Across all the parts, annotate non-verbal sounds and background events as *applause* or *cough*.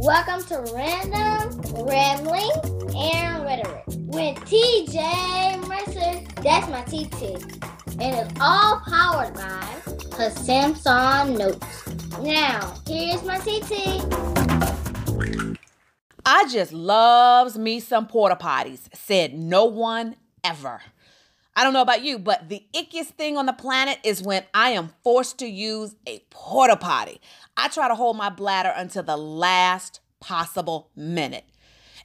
Welcome to Random Rambling and Rhetoric with TJ Mercer. That's my TT. And it's all powered by her Samsung Notes. Now, here's my TT. I just loves me some porta potties, said no one ever. I don't know about you, but the ickiest thing on the planet is when I am forced to use a porta potty. I try to hold my bladder until the last possible minute.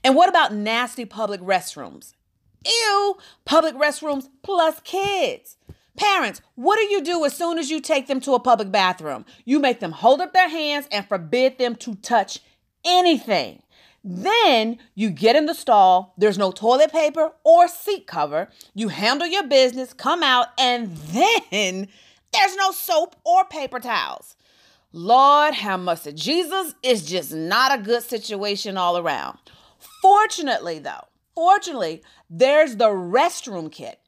And what about nasty public restrooms? Ew, public restrooms plus kids. Parents, what do you do as soon as you take them to a public bathroom? You make them hold up their hands and forbid them to touch anything. Then you get in the stall, there's no toilet paper or seat cover. You handle your business, come out, and *laughs* then there's no soap or paper towels. Lord have mercy. Jesus is just not a good situation all around. Fortunately, though, fortunately, there's the restroom kit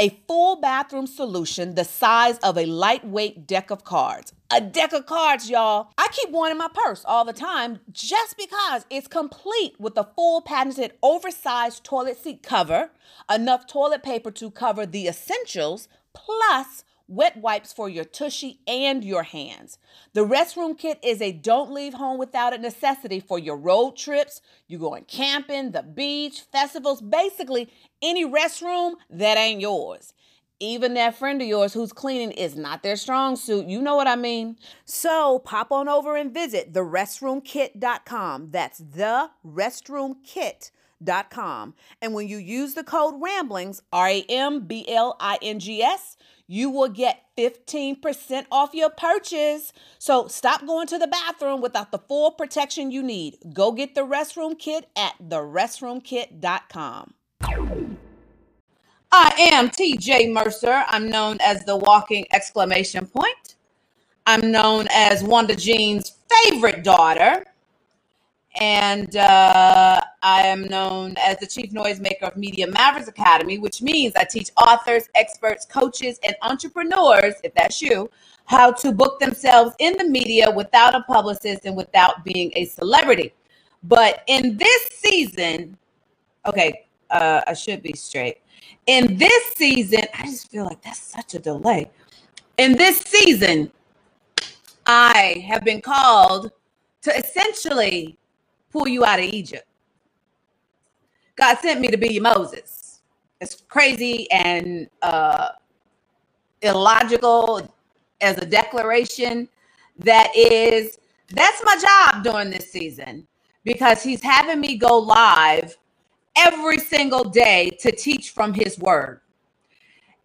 a full bathroom solution the size of a lightweight deck of cards. A deck of cards, y'all. I keep one in my purse all the time just because it's complete with a full patented oversized toilet seat cover, enough toilet paper to cover the essentials, plus wet wipes for your tushy and your hands. The restroom kit is a don't leave home without it necessity for your road trips, you going camping, the beach, festivals, basically any restroom that ain't yours. Even that friend of yours who's cleaning is not their strong suit. You know what I mean? So pop on over and visit therestroomkit.com. That's the restroomkit.com. And when you use the code RAMBLINGS, R A M B L I N G S, you will get 15% off your purchase. So stop going to the bathroom without the full protection you need. Go get the restroom kit at therestroomkit.com. I am TJ Mercer. I'm known as the walking exclamation point. I'm known as Wanda Jean's favorite daughter and uh, I am known as the chief noisemaker of Media Mavericks Academy, which means I teach authors, experts, coaches, and entrepreneurs, if that's you, how to book themselves in the media without a publicist and without being a celebrity. But in this season, okay, uh, I should be straight. In this season, I just feel like that's such a delay. In this season, I have been called to essentially pull you out of Egypt. God sent me to be your Moses. It's crazy and uh, illogical as a declaration that is that's my job during this season because he's having me go live every single day to teach from his word.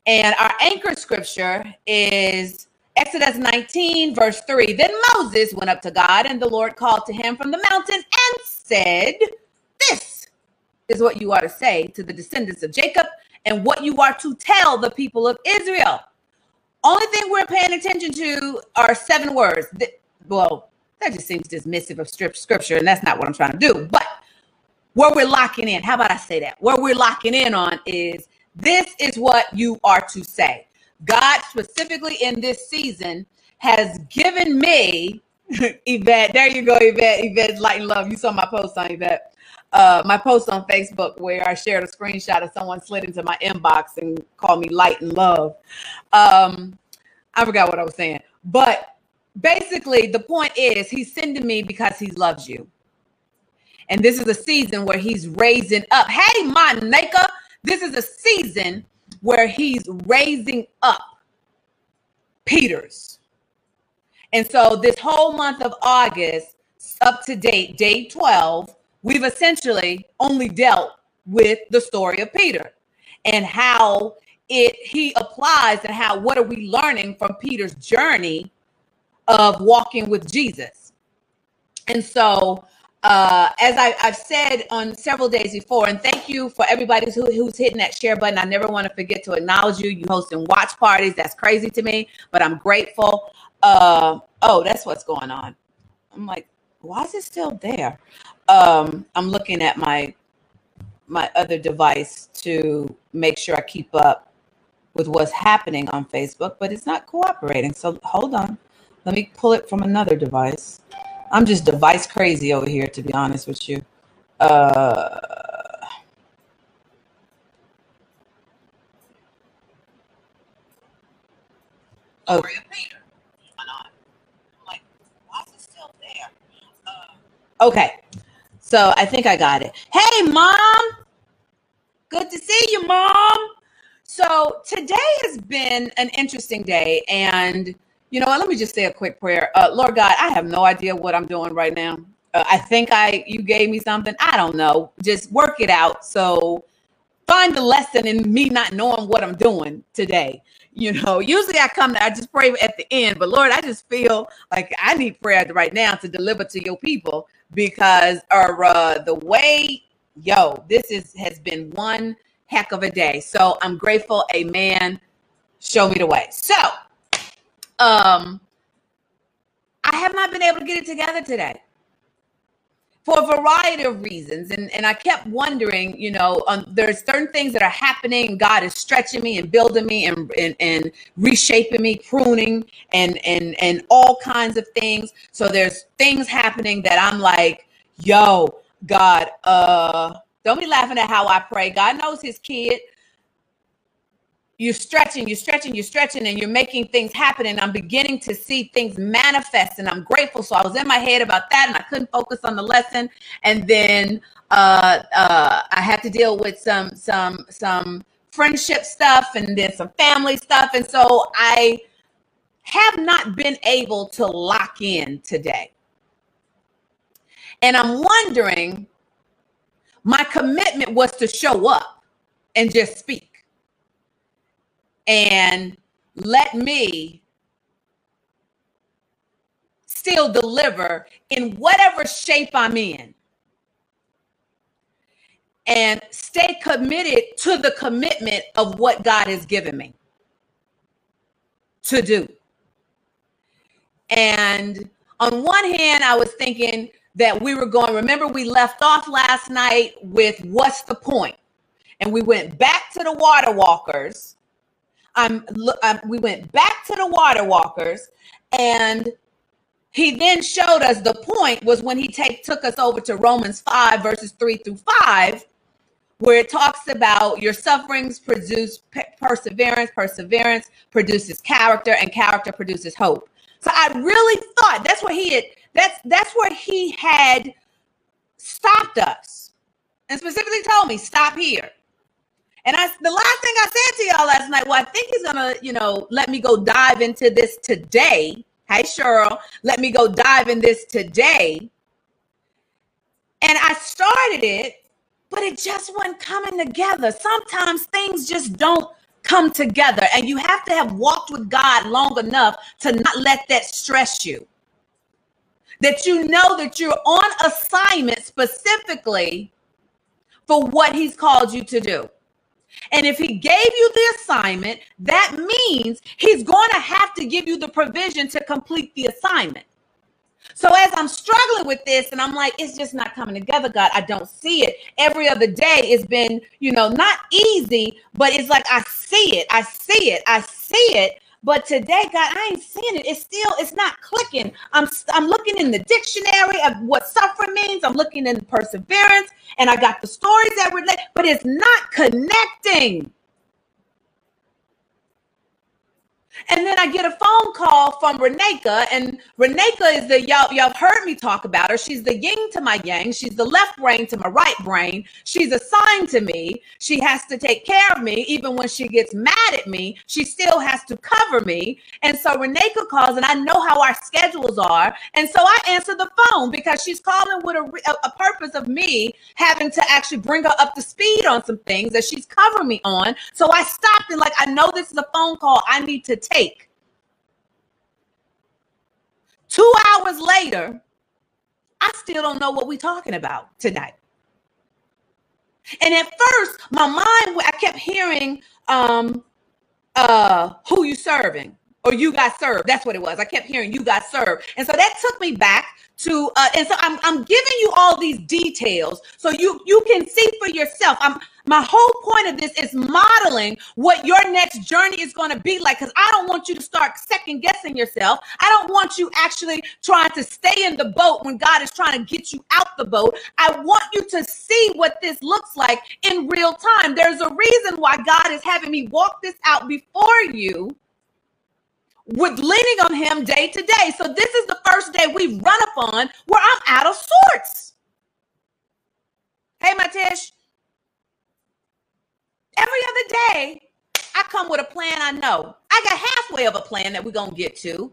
And our anchor scripture is Exodus 19, verse 3. Then Moses went up to God, and the Lord called to him from the mountain and said, This is what you are to say to the descendants of Jacob, and what you are to tell the people of Israel. Only thing we're paying attention to are seven words. Well, that just seems dismissive of scripture, and that's not what I'm trying to do. But where we're locking in, how about I say that? Where we're locking in on is this is what you are to say. God specifically in this season has given me *laughs* Yvette. There you go, Yvette. Yvette's light and love. You saw my post on Yvette. Uh, my post on Facebook where I shared a screenshot of someone slid into my inbox and called me light and love. Um, I forgot what I was saying, but basically the point is he's sending me because he loves you. And this is a season where he's raising up. Hey, my this is a season where he's raising up Peters. And so this whole month of August, up to date, day 12, we've essentially only dealt with the story of Peter and how it he applies and how what are we learning from Peter's journey of walking with Jesus. And so uh, as I, have said on several days before, and thank you for everybody who, who's hitting that share button. I never want to forget to acknowledge you. You hosting watch parties. That's crazy to me, but I'm grateful. Uh, oh, that's what's going on. I'm like, why is it still there? Um, I'm looking at my my other device to make sure I keep up with what's happening on Facebook, but it's not cooperating. So hold on. Let me pull it from another device I'm just device crazy over here, to be honest with you. Uh, oh. Okay, so I think I got it. Hey, mom. Good to see you, mom. So today has been an interesting day, and you know what? Let me just say a quick prayer. Uh, Lord God, I have no idea what I'm doing right now. Uh, I think I you gave me something. I don't know. Just work it out. So find the lesson in me not knowing what I'm doing today. You know, *laughs* usually I come to I just pray at the end, but Lord, I just feel like I need prayer right now to deliver to your people because or uh, the way yo, this is has been one heck of a day. So I'm grateful. Amen. Show me the way. So um, I have not been able to get it together today for a variety of reasons. And, and I kept wondering, you know, um, there's certain things that are happening. God is stretching me and building me and, and, and reshaping me, pruning and, and, and all kinds of things. So there's things happening that I'm like, yo, God, uh, don't be laughing at how I pray. God knows his kid you're stretching, you're stretching, you're stretching, and you're making things happen. And I'm beginning to see things manifest, and I'm grateful. So I was in my head about that, and I couldn't focus on the lesson. And then uh, uh, I had to deal with some some some friendship stuff, and then some family stuff. And so I have not been able to lock in today. And I'm wondering, my commitment was to show up and just speak and let me still deliver in whatever shape I'm in. And stay committed to the commitment of what God has given me to do. And on one hand, I was thinking that we were going, remember, we left off last night with what's the point? And we went back to the water walkers I'm, I'm we went back to the water walkers and he then showed us the point was when he take took us over to Romans 5 verses 3 through 5 where it talks about your sufferings produce perseverance perseverance produces character and character produces hope. So i really thought that's what he had that's that's where he had stopped us. And specifically told me stop here and I, the last thing I said to y'all last night, well, I think he's gonna, you know, let me go dive into this today. Hey, Cheryl, let me go dive in this today. And I started it, but it just wasn't coming together. Sometimes things just don't come together, and you have to have walked with God long enough to not let that stress you. That you know that you're on assignment specifically for what He's called you to do. And if he gave you the assignment, that means he's going to have to give you the provision to complete the assignment. So as I'm struggling with this and I'm like, it's just not coming together, God, I don't see it. Every other day it's been, you know, not easy, but it's like I see it, I see it, I see it. But today, God, I ain't seeing it. It's still, it's not clicking. I'm I'm looking in the dictionary of what suffering means. I'm looking in perseverance, and I got the stories that relate, but it's not connecting. And then I get a phone call from Reneka, and Reneka is the y'all y'all heard me talk about her. She's the yin to my yang. She's the left brain to my right brain. She's assigned to me. She has to take care of me, even when she gets mad at me. She still has to cover me. And so Reneka calls, and I know how our schedules are, and so I answer the phone because she's calling with a, a purpose of me having to actually bring her up to speed on some things that she's covering me on. So I stopped and like I know this is a phone call I need to take. Two hours later, I still don't know what we're talking about tonight. And at first, my mind, I kept hearing, um, uh, who you serving or you got served. That's what it was. I kept hearing you got served. And so that took me back to uh, and so I'm, I'm giving you all these details so you you can see for yourself i'm my whole point of this is modeling what your next journey is going to be like because i don't want you to start second guessing yourself i don't want you actually trying to stay in the boat when god is trying to get you out the boat i want you to see what this looks like in real time there's a reason why god is having me walk this out before you with leaning on him day to day. So this is the first day we run upon where I'm out of sorts. Hey, Matish. Every other day, I come with a plan I know. I got halfway of a plan that we're going to get to,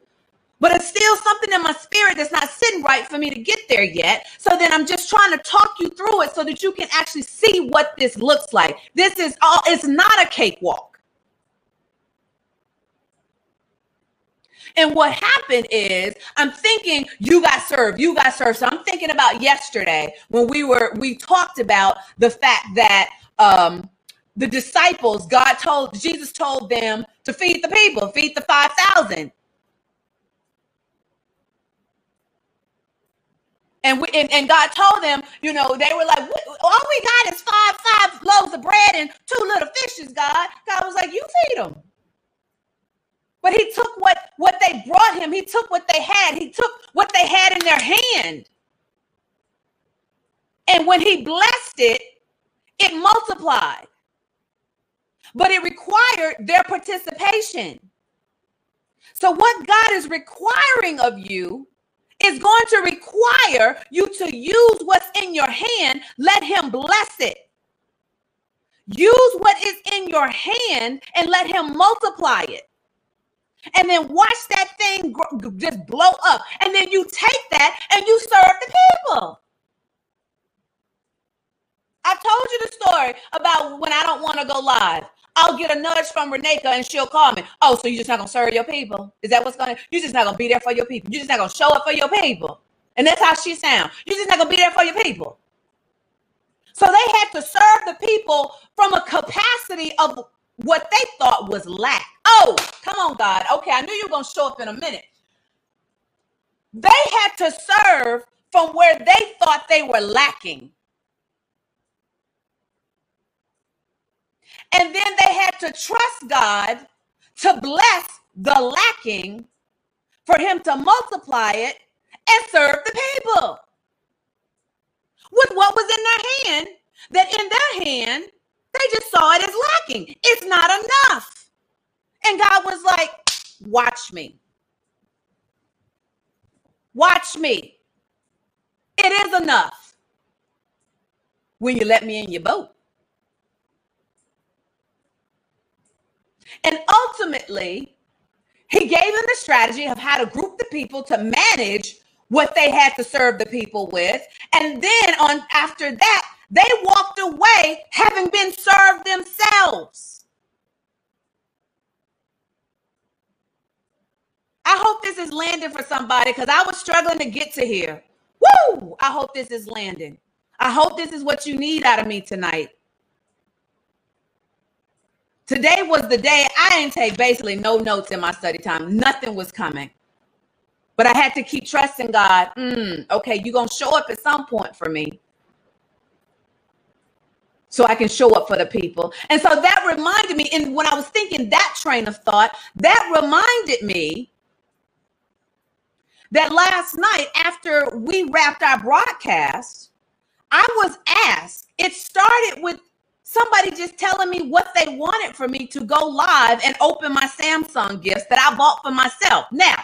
but it's still something in my spirit that's not sitting right for me to get there yet. So then I'm just trying to talk you through it so that you can actually see what this looks like. This is all, it's not a cakewalk. And what happened is I'm thinking you got served, you got served. So I'm thinking about yesterday when we were we talked about the fact that um the disciples, God told Jesus told them to feed the people, feed the 5,000. And, we, and, and God told them, you know, they were like, all we got is five five loaves of bread and two little fishes, God. God was like, you feed them. But he took what what they brought him. He took what they had. He took what they had in their hand. And when he blessed it, it multiplied. But it required their participation. So what God is requiring of you is going to require you to use what's in your hand. Let him bless it. Use what is in your hand and let him multiply it and then watch that thing just blow up. And then you take that and you serve the people. I told you the story about when I don't want to go live. I'll get a nudge from Reneka and she'll call me. Oh, so you're just not gonna serve your people? Is that what's gonna? You're just not gonna be there for your people. You're just not gonna show up for your people. And that's how she sounds. You're just not gonna be there for your people. So they had to serve the people from a capacity of what they thought was lack. Oh, come on, God. Okay, I knew you were going to show up in a minute. They had to serve from where they thought they were lacking. And then they had to trust God to bless the lacking for him to multiply it and serve the people with what was in their hand that in their hand they just saw it as lacking. It's not enough. And God was like, watch me. Watch me. It is enough when you let me in your boat. And ultimately, he gave them the strategy of how to group the people to manage what they had to serve the people with. And then on after that, they walked away having been served themselves. I hope this is landing for somebody because I was struggling to get to here. Woo! I hope this is landing. I hope this is what you need out of me tonight. Today was the day I didn't take basically no notes in my study time. Nothing was coming. But I had to keep trusting God. Mm, okay, you're going to show up at some point for me so I can show up for the people. And so that reminded me, and when I was thinking that train of thought, that reminded me that last night after we wrapped our broadcast, I was asked, it started with somebody just telling me what they wanted for me to go live and open my Samsung gifts that I bought for myself. Now,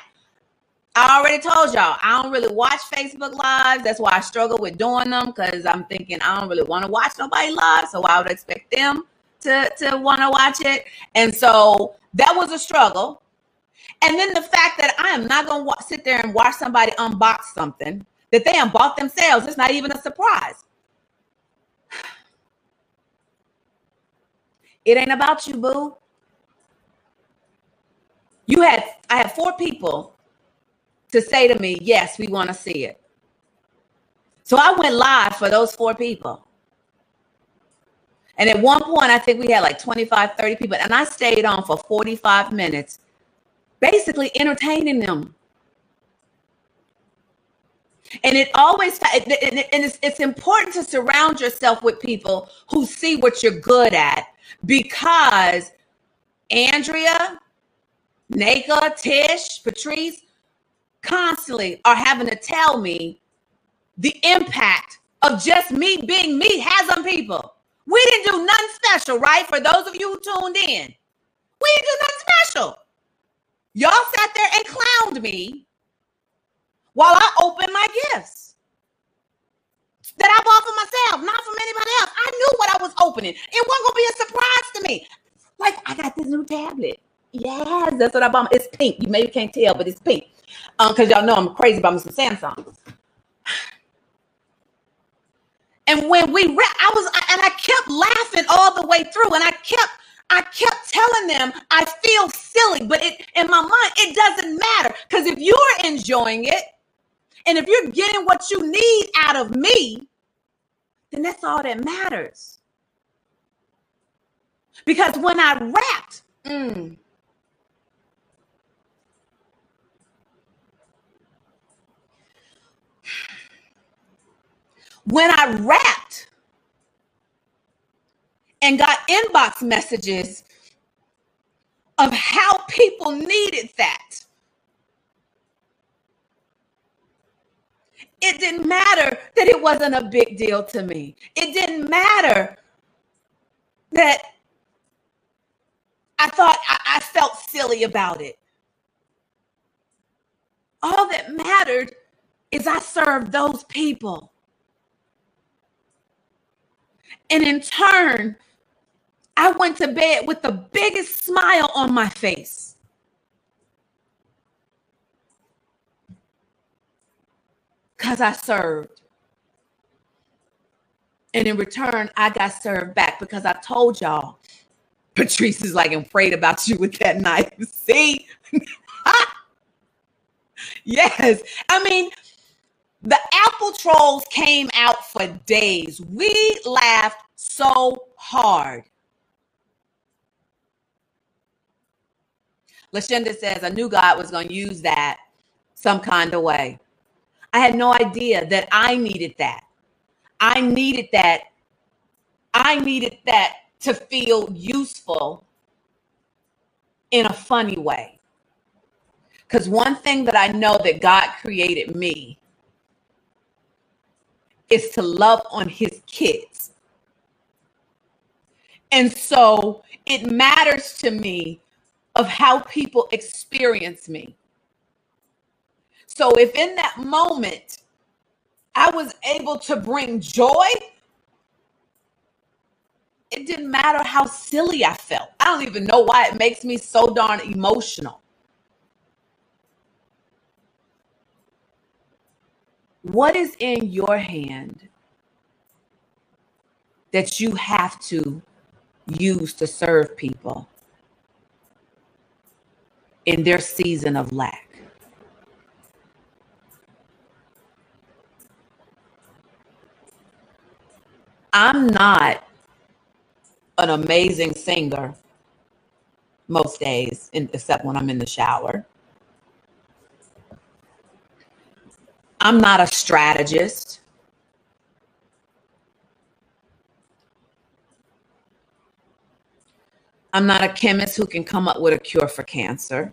I already told y'all I don't really watch Facebook lives. That's why I struggle with doing them because I'm thinking I don't really want to watch nobody live. So I would expect them to to want to watch it. And so that was a struggle. And then the fact that I am not going to wa- sit there and watch somebody unbox something that they unbought themselves, it's not even a surprise. It ain't about you, boo. You had I had four people to say to me, yes, we want to see it. So I went live for those four people. And at one point, I think we had like 25, 30 people. And I stayed on for 45 minutes, basically entertaining them. And it always and it's, it's important to surround yourself with people who see what you're good at because Andrea, Naka, Tish, Patrice constantly are having to tell me the impact of just me being me has on people. We didn't do nothing special, right? For those of you who tuned in, we didn't do nothing special. Y'all sat there and clowned me while I opened my gifts that I bought for myself, not from anybody else. I knew what I was opening. It wasn't gonna be a surprise to me. Like I got this new tablet. Yes, that's what I bought. It's pink. You maybe can't tell, but it's pink. Um, because y'all know I'm crazy about me some Samsung. And when we read, I was, and I kept laughing all the way through, and I kept, I kept telling them I feel silly, but it in my mind it doesn't matter because if you're enjoying it, and if you're getting what you need out of me, then that's all that matters. Because when I rapped, mm, when I rapped and got inbox messages of how people needed that. It didn't matter that it wasn't a big deal to me. It didn't matter that I thought I, felt silly about it. All that mattered is I served those people. And in turn, I went to bed with the biggest smile on my face. Because I served. And in return, I got served back because I told y'all, Patrice is like afraid about you with that knife. *laughs* See? *laughs* yes. I mean, the Apple Trolls came out for days. We laughed so hard. Lashenda says, I knew God was going to use that some kind of way. I had no idea that I needed that. I needed that. I needed that to feel useful in a funny way. Because one thing that I know that God created me is to love on his kids. And so it matters to me of how people experience me. So if in that moment I was able to bring joy, it didn't matter how silly I felt. I don't even know why it makes me so darn emotional. What is in your hand that you have to use to serve people in their season of lack? I'm not an amazing singer most days, except when I'm in the shower. I'm not a strategist. I'm not a chemist who can come up with a cure for cancer.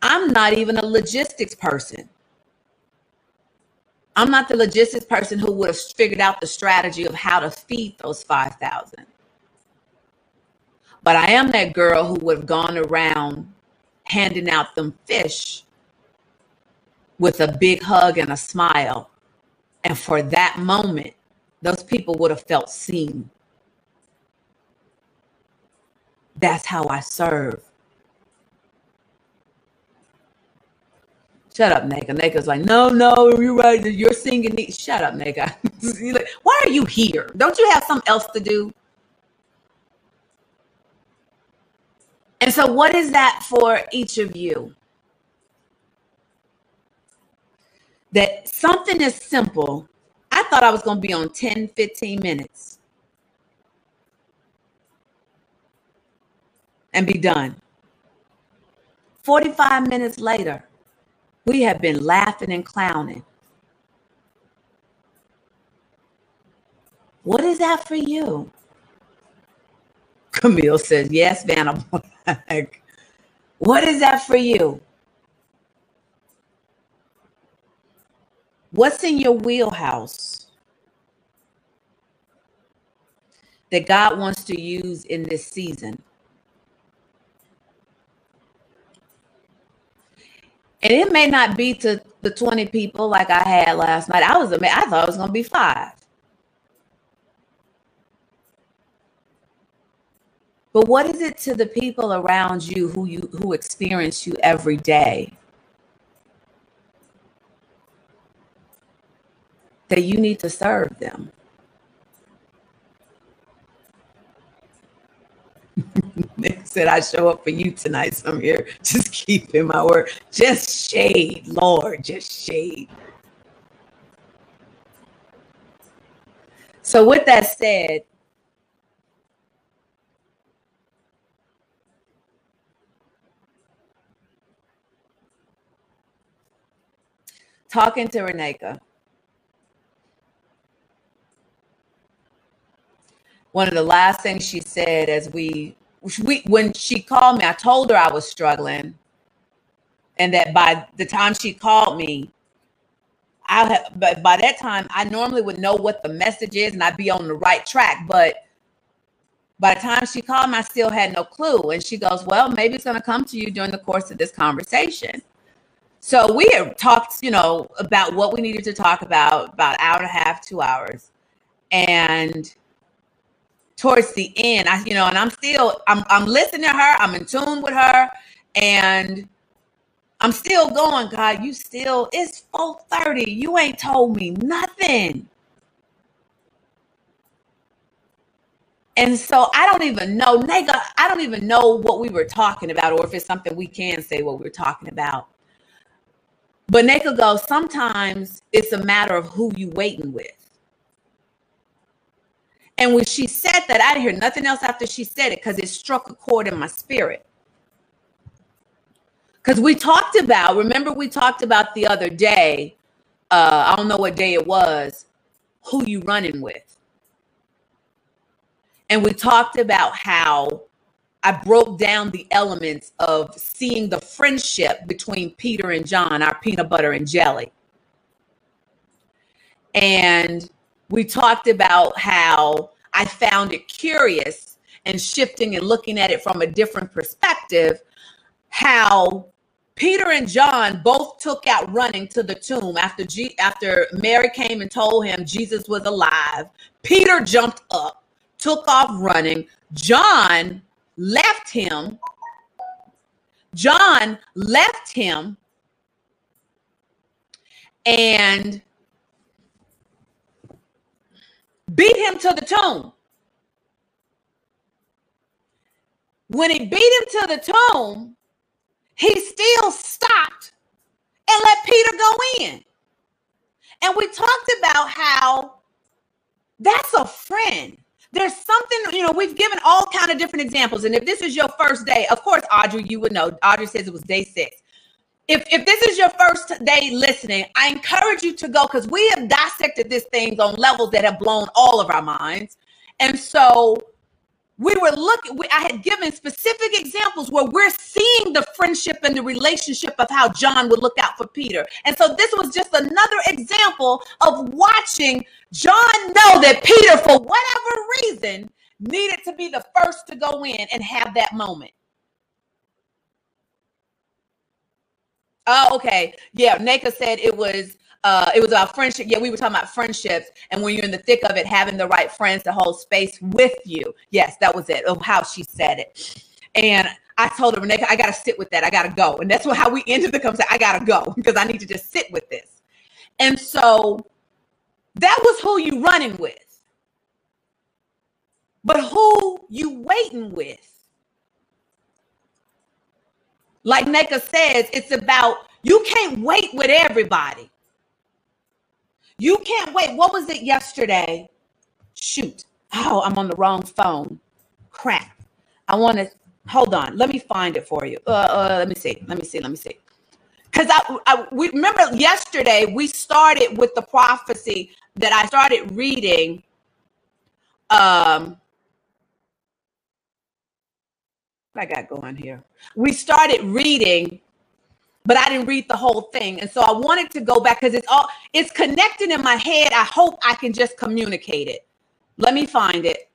I'm not even a logistics person. I'm not the logistics person who would have figured out the strategy of how to feed those 5,000. But I am that girl who would have gone around handing out them fish with a big hug and a smile. And for that moment, those people would have felt seen. That's how I serve. Shut up, Nega. Nega's like, no, no, you're right. You're singing. Shut up, Nega. *laughs* like, why are you here? Don't you have something else to do? And so, what is that for each of you? That something as simple, I thought I was going to be on 10, 15 minutes and be done. 45 minutes later, We have been laughing and clowning. What is that for you? Camille says, Yes, Vanna. *laughs* What is that for you? What's in your wheelhouse that God wants to use in this season? And it may not be to the 20 people like I had last night. I was I thought it was going to be five. But what is it to the people around you who you who experience you every day? That you need to serve them. *laughs* Nick said, I show up for you tonight. So I'm here *laughs* just keeping my word. Just shade, Lord, just shade. So, with that said, talking to Reneka, one of the last things she said as we, we when she called me, I told her I was struggling, and that by the time she called me, I have, but by that time I normally would know what the message is and I'd be on the right track. But by the time she called me, I still had no clue. And she goes, Well, maybe it's going to come to you during the course of this conversation. So we had talked, you know, about what we needed to talk about about hour and a half, two hours. And towards the end, I, you know, and I'm still I'm I'm listening to her, I'm in tune with her, and I'm still going, God, you still, it's 4:30. You ain't told me nothing. And so I don't even know, nigga, I don't even know what we were talking about, or if it's something we can say what we're talking about. But Naka goes, sometimes it's a matter of who you waiting with. And when she said that, I didn't hear nothing else after she said it because it struck a chord in my spirit. Because we talked about, remember, we talked about the other day, uh, I don't know what day it was, who you running with. And we talked about how I broke down the elements of seeing the friendship between Peter and John, our peanut butter and jelly. And we talked about how I found it curious and shifting and looking at it from a different perspective, how Peter and John both took out running to the tomb after G- after Mary came and told him Jesus was alive. Peter jumped up, took off running. John left him. John left him and beat him to the tomb. When he beat him to the tomb, he still stopped and let Peter go in. And we talked about how that's a friend there's something you know we've given all kind of different examples and if this is your first day of course audrey you would know audrey says it was day six if, if this is your first day listening i encourage you to go because we have dissected this thing on levels that have blown all of our minds. And so we were looking we, i had given specific examples where we're seeing the friendship and the relationship of how john would look out for peter. And so this was just another example of watching john know that peter for whatever reason needed to be the first to go in and have that moment oh okay yeah naka said it was uh, it was our friendship. Yeah, we were talking about friendships, and when you're in the thick of it, having the right friends to hold space with you. Yes, that was it. Of how she said it, and I told her, Renee, I got to sit with that. I got to go, and that's what *laughs* how we ended the conversation. I got to go *laughs* because I need to just sit with this. And so that was who you running with, but who you waiting with. Like Neka says, it's about you can't wait with everybody. You can't wait. What was it yesterday? Shoot. Oh, I'm on the wrong phone. Crap. I want to hold on. Let me find it for you. Uh, uh, let me see. Let me see. Let me see. because I, I we remember yesterday we started with the prophecy that I started reading. Um, I got going here? We started reading, but I didn't read the whole thing, and so I wanted to go back because it's all it's connected in my head. I hope I can just communicate it. Let me find it.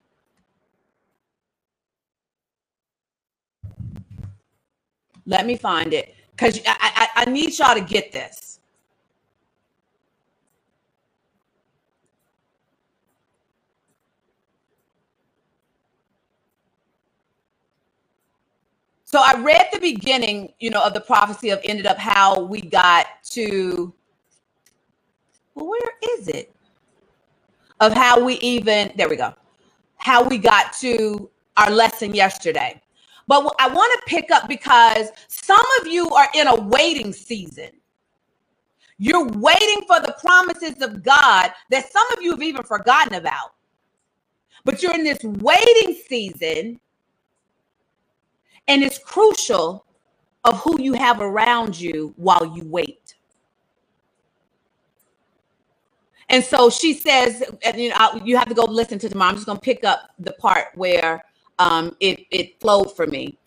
Let me find it because I, I, I need y'all to get this. So I read the beginning, you know, of the prophecy of ended up how we got to well, where is it? Of how we even there we go. How we got to our lesson yesterday. But I want to pick up because some of you are in a waiting season. You're waiting for the promises of God that some of you have even forgotten about. But you're in this waiting season, and it's crucial of who you have around you while you wait. And so she says, and you know, you have to go listen to tomorrow. I'm just going to pick up the part where um, it it flowed for me.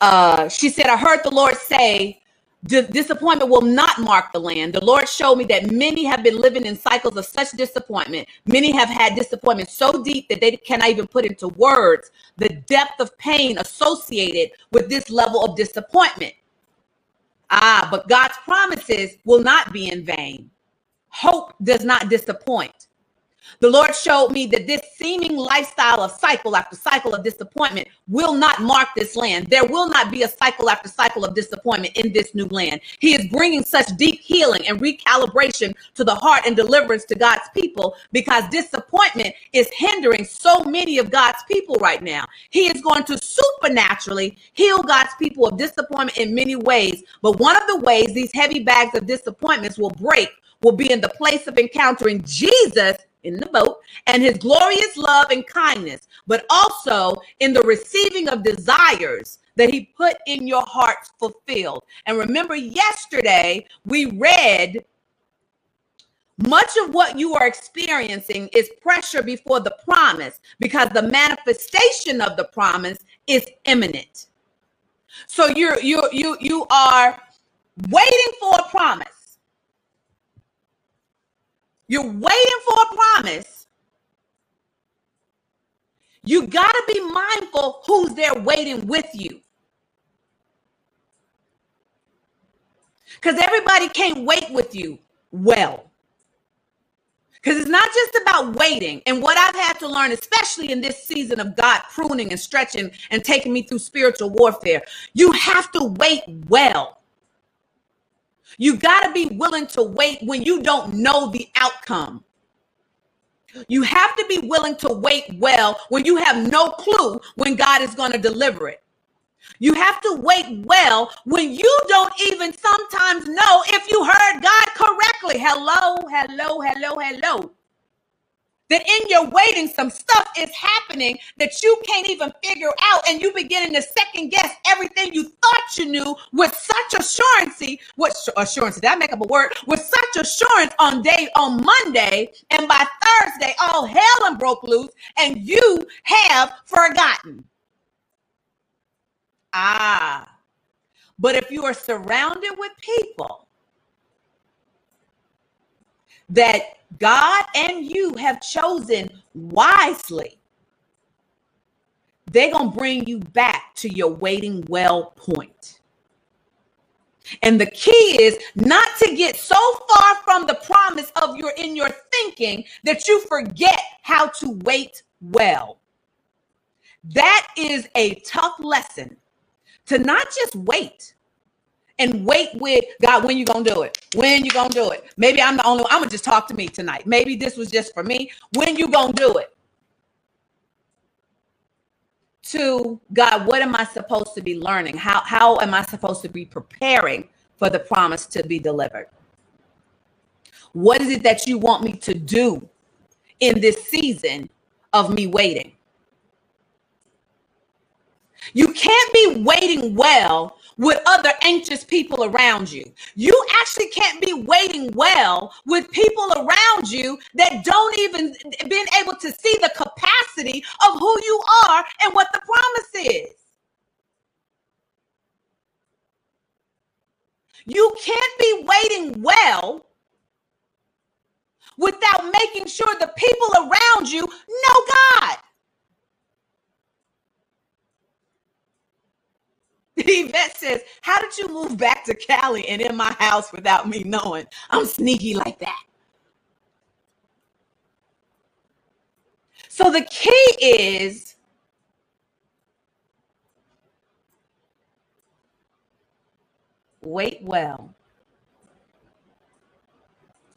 Uh, she said, "I heard the Lord say." Disappointment will not mark the land. The Lord showed me that many have been living in cycles of such disappointment. Many have had disappointment so deep that they cannot even put into words the depth of pain associated with this level of disappointment. Ah, but God's promises will not be in vain. Hope does not disappoint. The Lord showed me that this seeming lifestyle of cycle after cycle of disappointment will not mark this land. There will not be a cycle after cycle of disappointment in this new land. He is bringing such deep healing and recalibration to the heart and deliverance to God's people because disappointment is hindering so many of God's people right now. He is going to supernaturally heal God's people of disappointment in many ways. But one of the ways these heavy bags of disappointments will break will be in the place of encountering Jesus in the boat and his glorious love and kindness, but also in the receiving of desires that he put in your hearts fulfilled. And remember, yesterday we read much of what you are experiencing is pressure before the promise because the manifestation of the promise is imminent. So you're you you you are waiting for a promise you're waiting for a promise. You got to be mindful who's there waiting with you. Because everybody can't wait with you well. Because it's not just about waiting. And what I've had to learn, especially in this season of God pruning and stretching and taking me through spiritual warfare, you have to wait well. You got to be willing to wait when you don't know the outcome. You have to be willing to wait well when you have no clue when God is going to deliver it. You have to wait well when you don't even sometimes know if you heard God correctly. Hello, hello, hello, hello that in your waiting, some stuff is happening that you can't even figure out, and you beginning to second guess everything you thought you knew with such assurance. What assurance? Did I make up a word? With such assurance on day on Monday, and by Thursday, all hell and broke loose, and you have forgotten. Ah, but if you are surrounded with people that God and you have chosen wisely, they're going to bring you back to your waiting well point. And the key is not to get so far from the promise of your in your thinking that you forget how to wait well. That is a tough lesson to not just wait, and wait with God when you gonna do it. When you gonna do it? Maybe I'm the only one. I'm gonna just talk to me tonight. Maybe this was just for me. When you gonna do it? To God, what am I supposed to be learning? How how am I supposed to be preparing for the promise to be delivered? What is it that you want me to do in this season of me waiting? You can't be waiting well with other anxious people around you. You actually can't be waiting well with people around you that don't even been able to see the capacity of who you are and what the promise is. You can't be waiting well without making sure the people around you know God. *laughs* Yvette says, How did you move back to Cali and in my house without me knowing? I'm sneaky like that. So the key is wait well.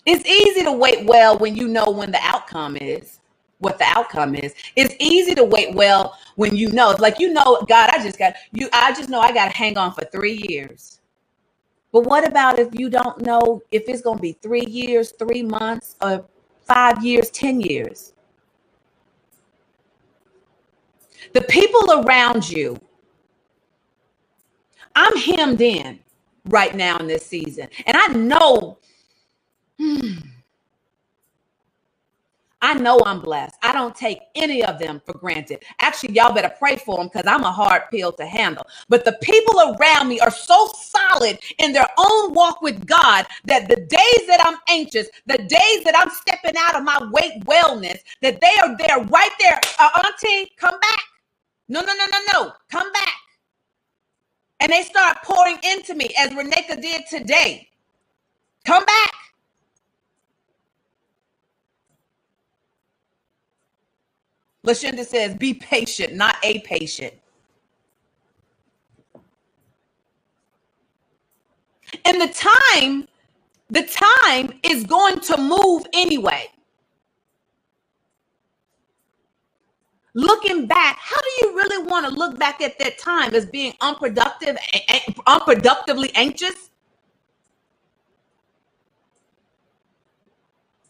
It's easy to wait well when you know when the outcome is, what the outcome is. It's easy to wait well when you know. It's like you know, God, I just got you. I just know I got to hang on for three years. But what about if you don't know if it's going to be three years, three months, or five years, ten years? The people around you, I'm hemmed in right now in this season. And I know, hmm, I know I'm blessed. I don't take any of them for granted. Actually, y'all better pray for them because I'm a hard pill to handle. But the people around me are so solid in their own walk with God that the days that I'm anxious, the days that I'm stepping out of my weight wellness, that they are there right there. Uh, auntie, come back. No, no, no, no, no. Come back. And they start pouring into me as Reneka did today. Come back. Lashonda says, be patient, not a patient. And the time, the time is going to move anyway. looking back, how do you really want to look back at that time as being unproductive, unproductively anxious?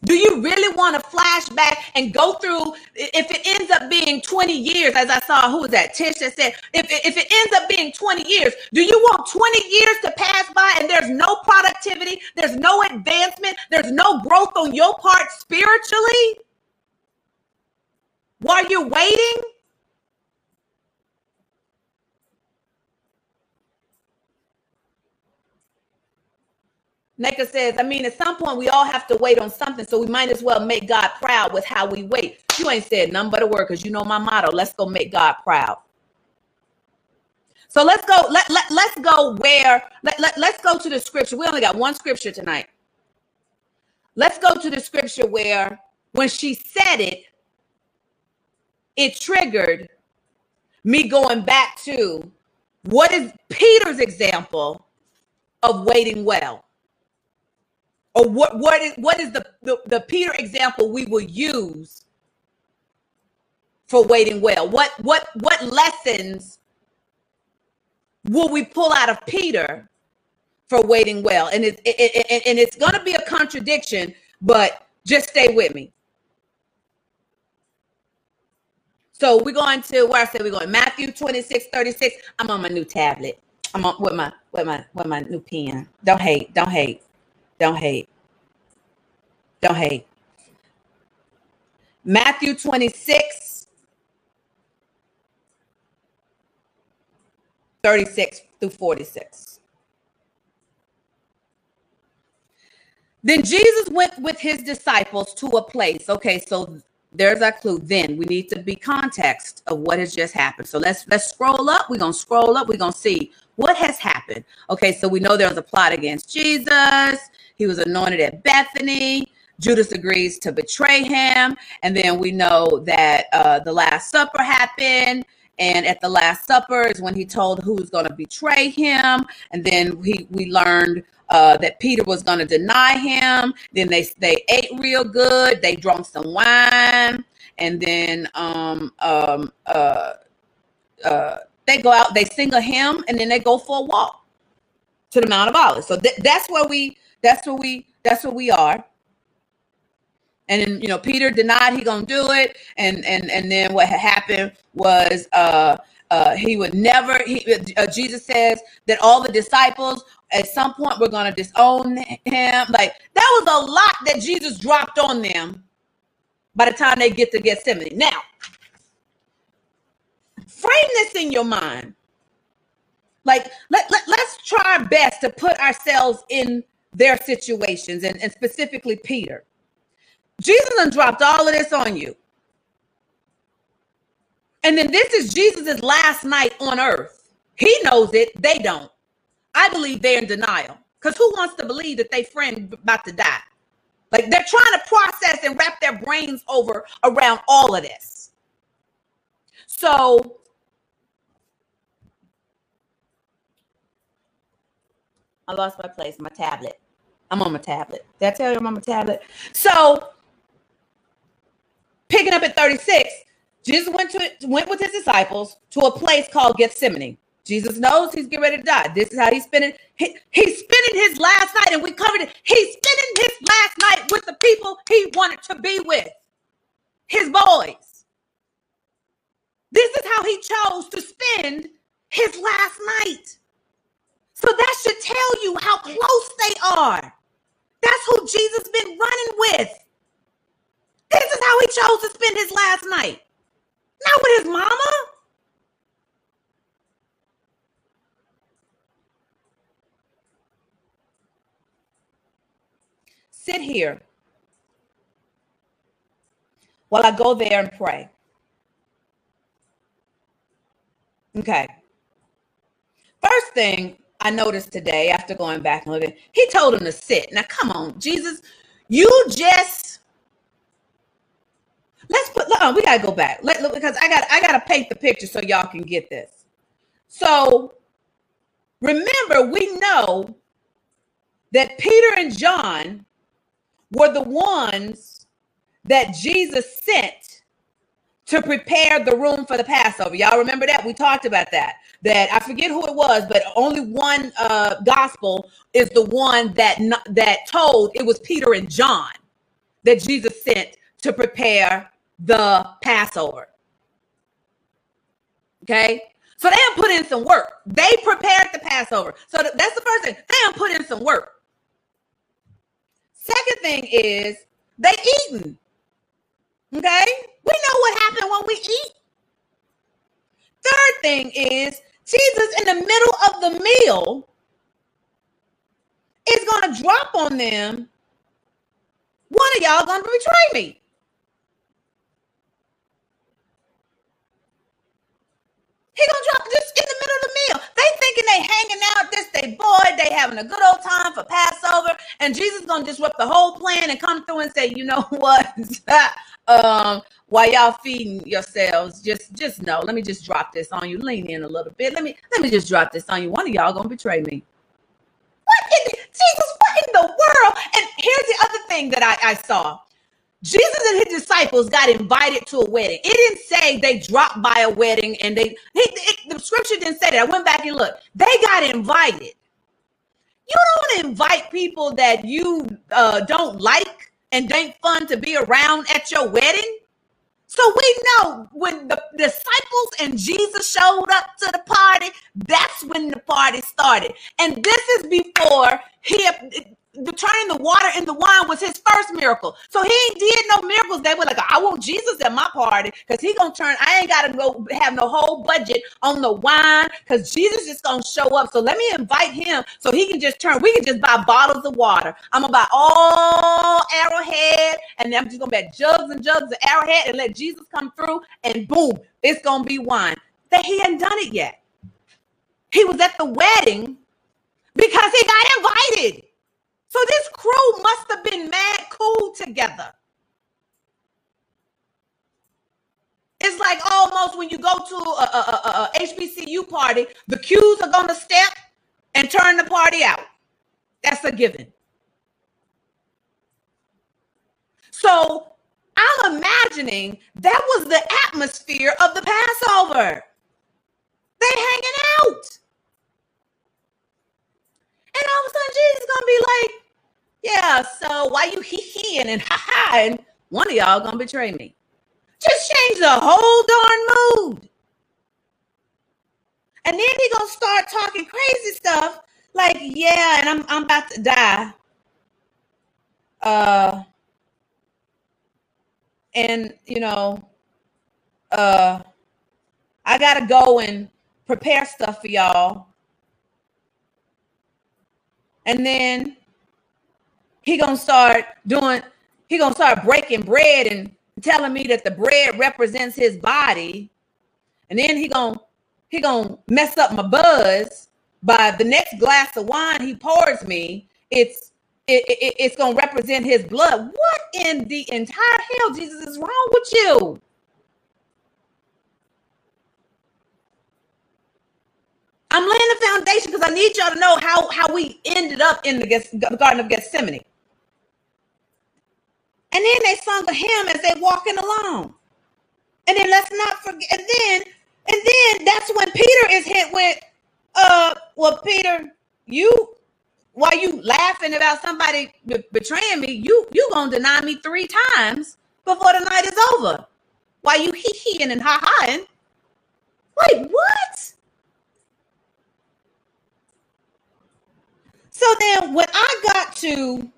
Do you really want to flash back and go through? If it ends up being 20 years, as I saw, who was that? Tish that said, if, if it ends up being 20 years, do you want 20 years to pass by and there's no productivity, there's no advancement, there's no growth on your part spiritually? while you're waiting? Neka says, I mean, at some point we all have to wait on something, so we might as well make God proud with how we wait. You ain't said nothing but a word because you know my motto. Let's go make God proud. So let's go. Let, let, let's go where let, let, let's go to the scripture. We only got one scripture tonight. Let's go to the scripture where when she said it, it triggered me going back to what is Peter's example of waiting well? Or what what is what is the, the, the Peter example we will use for waiting well? What what what lessons will we pull out of Peter for waiting well? And it, it, and it's going to be a contradiction, but just stay with me. So we're going to where I said we're going Matthew 26, 36. I'm on my new tablet. I'm on with my with my with my new pen. Don't hate, don't hate, don't hate, don't hate. Matthew 26, 36 through 46. Then Jesus went with his disciples to a place. Okay, so there's our clue. Then we need to be context of what has just happened. So let's let's scroll up. We're gonna scroll up. We're gonna see what has happened. Okay, so we know there was a plot against Jesus. He was anointed at Bethany. Judas agrees to betray him, and then we know that uh, the Last Supper happened. And at the Last Supper is when he told who's going to betray him, and then we we learned uh, that Peter was going to deny him. Then they they ate real good. They drank some wine, and then um, um, uh, uh, they go out. They sing a hymn, and then they go for a walk to the Mount of Olives. So th- that's where we. That's what we. That's what we are. And then you know Peter denied he gonna do it, and and and then what happened was uh uh, he would never. He, uh, Jesus says that all the disciples at some point were to disown him. Like that was a lot that Jesus dropped on them. By the time they get to Gethsemane, now frame this in your mind. Like let, let let's try our best to put ourselves in their situations, and, and specifically Peter. Jesus done dropped all of this on you. And then this is Jesus's last night on earth. He knows it, they don't. I believe they're in denial. Because who wants to believe that their friend about to die? Like they're trying to process and wrap their brains over around all of this. So I lost my place, my tablet. I'm on my tablet. Did I tell you I'm on my tablet? So picking up at 36, Jesus went to went with his disciples to a place called Gethsemane. Jesus knows he's getting ready to die. This is how he's spending. He, he's spending his last night, and we covered it. He's spending his last night with the people he wanted to be with, his boys. This is how he chose to spend his last night. So that should tell you how close they are. That's who Jesus been running with. This is how he chose to spend his last night. Not with his mama. Sit here while I go there and pray. Okay. First thing I noticed today after going back and looking, he told him to sit. Now, come on, Jesus, you just let's put. On, uh, we gotta go back. Let look because I got I gotta paint the picture so y'all can get this. So remember, we know that Peter and John were the ones that Jesus sent to prepare the room for the Passover. Y'all remember that? We talked about that. That I forget who it was, but only one uh, gospel is the one that that told it was Peter and John that Jesus sent to prepare the Passover. Okay, so they have put in some work. They prepared the Passover. So that's the first thing. They have put in some work. Second thing is they eating. Okay? We know what happened when we eat. Third thing is Jesus in the middle of the meal is going to drop on them. One of y'all going to betray me. He gonna drop this of the meal. They thinking they hanging out, this they boy, they having a good old time for Passover, and Jesus gonna disrupt the whole plan and come through and say, you know *laughs* what? um, while y'all feeding yourselves, just just know. Let me just drop this on you. Lean in a little bit. Let me let me just drop this on you. One of y'all gonna betray me. What in the, Jesus? What in the world? And here's the other thing that I, I saw. Jesus and his disciples got invited to a wedding. It didn't say they dropped by a wedding and they, it, the scripture didn't say that. I went back and looked. They got invited. You don't invite people that you uh, don't like and ain't fun to be around at your wedding. So we know when the disciples and Jesus showed up to the party, that's when the party started. And this is before he the turning the water into wine was his first miracle. So he ain't did no miracles. They were like, I want Jesus at my party because he gonna turn. I ain't gotta go have no whole budget on the wine because Jesus just gonna show up. So let me invite him so he can just turn. We can just buy bottles of water. I'm gonna buy all arrowhead, and I'm just gonna buy jugs and jugs of arrowhead and let Jesus come through, and boom, it's gonna be wine. That he hadn't done it yet. He was at the wedding because he got invited. So this crew must have been mad cool together. It's like almost when you go to a, a, a, a HBCU party, the Ques are going to step and turn the party out. That's a given. So I'm imagining that was the atmosphere of the Passover. They hanging out. And all of a sudden, Jesus is gonna be like, "Yeah, so why you he heing and ha ha and one of y'all gonna betray me?" Just change the whole darn mood. And then he gonna start talking crazy stuff like, yeah, and I'm I'm about to die. Uh and you know, uh I gotta go and prepare stuff for y'all. And then he gonna start doing, he gonna start breaking bread and telling me that the bread represents his body. And then he gonna he gonna mess up my buzz by the next glass of wine he pours me. It's it, it, it's gonna represent his blood. What in the entire hell, Jesus, is wrong with you? I'm laying the foundation because I need y'all to know how, how we ended up in the Garden of Gethsemane. And then they sung a hymn as they walking along. And then let's not forget, and then, and then that's when Peter is hit with, uh, well, Peter, you, while you laughing about somebody betraying me, you you gonna deny me three times before the night is over. While you hee heeing and ha haing. Wait, what? So then when I got to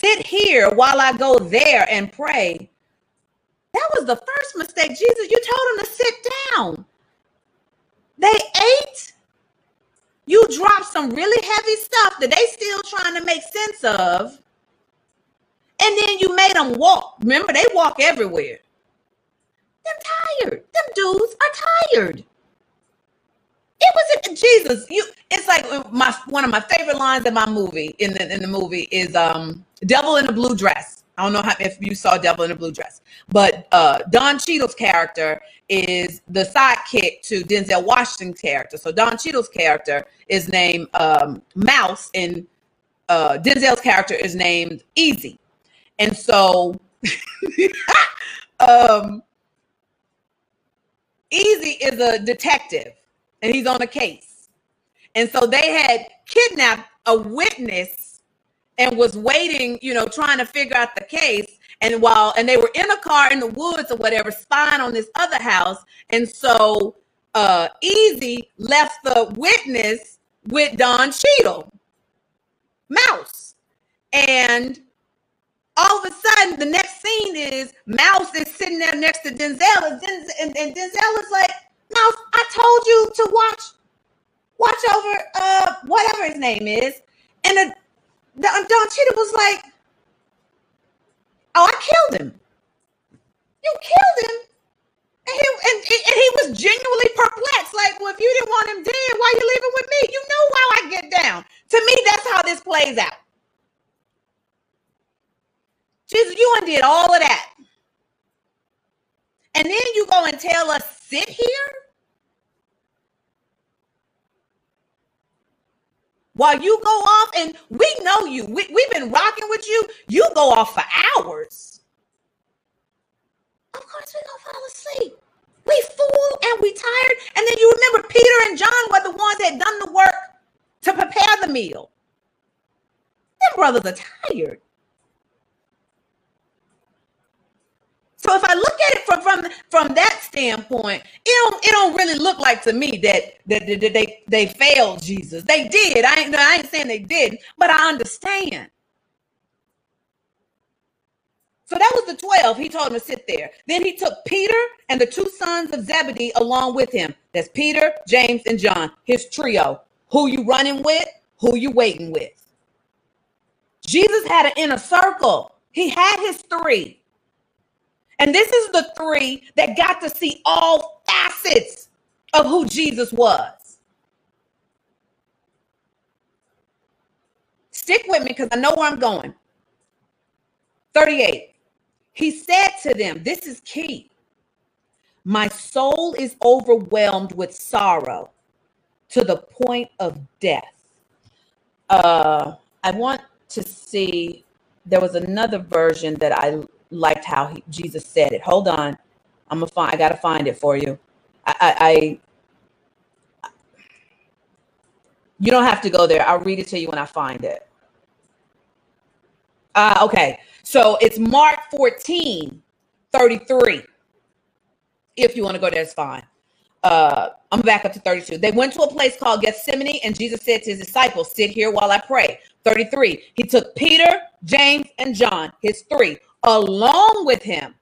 sit here while I go there and pray, that was the first mistake. Jesus, you told them to sit down. They ate. You dropped some really heavy stuff that they still trying to make sense of. And then you made them walk. Remember, they walk everywhere. Them tired. Them dudes are tired. It was Jesus. You. It's like my one of my favorite lines in my movie in the in the movie is um Devil in a Blue Dress. I don't know how, if you saw Devil in a Blue Dress, but uh, Don Cheadle's character is the sidekick to Denzel Washington's character. So Don Cheadle's character is named um, Mouse, and uh, Denzel's character is named Easy. And so, *laughs* um, Easy is a detective and he's on a case. And so they had kidnapped a witness and was waiting, you know, trying to figure out the case. And while and they were in a car in the woods or whatever, spying on this other house. And so uh Easy left the witness with Don Cheadle, Mouse. And all of a sudden, the next scene is Mouse is sitting there next to Denzel, and, Denzel, and, and Denzel is like, I told you to watch watch over uh whatever his name is. And the, the Don Cheadle was like, Oh, I killed him. You killed him. And he, and, and he was genuinely perplexed. Like, well, if you didn't want him dead, why you leaving with me? You know how I get down. To me, that's how this plays out. Jesus, you undid all of that. And then you go and tell us, sit here? while you go off and we know you we, we've been rocking with you you go off for hours. Of course we gonna fall asleep. We fool and we tired and then you remember peter and john were the ones that done the work to prepare the meal. Them brothers are tired So if I look at it from from from that standpoint, it don't it don't really look like to me that that, that, that they they failed Jesus. They did. I ain't I ain't saying they didn't, but I understand. So that was the 12. He told him to sit there. Then he took Peter and the two sons of Zebedee along with him. That's Peter, James, and John, his trio. Who you running with? Who you waiting with? Jesus had an inner circle. He had his three. And this is the three that got to see all facets of who Jesus was. Stick with me because I know where I'm going. 38. He said to them, This is key. My soul is overwhelmed with sorrow to the point of death. Uh, I want to see, there was another version that I liked how he, Jesus said it. Hold on, I'm gonna find. I gotta find it for you. I, I, I, you don't have to go there. I'll read it to you when I find it. Uh, okay, so it's Mark 14, 33. If you want to go there, it's fine. uh, I'm back up to 32. They went to a place called Gethsemane, and Jesus said to his disciples, Sit here while I pray. 33. He took Peter, James, and John, his three, along with him.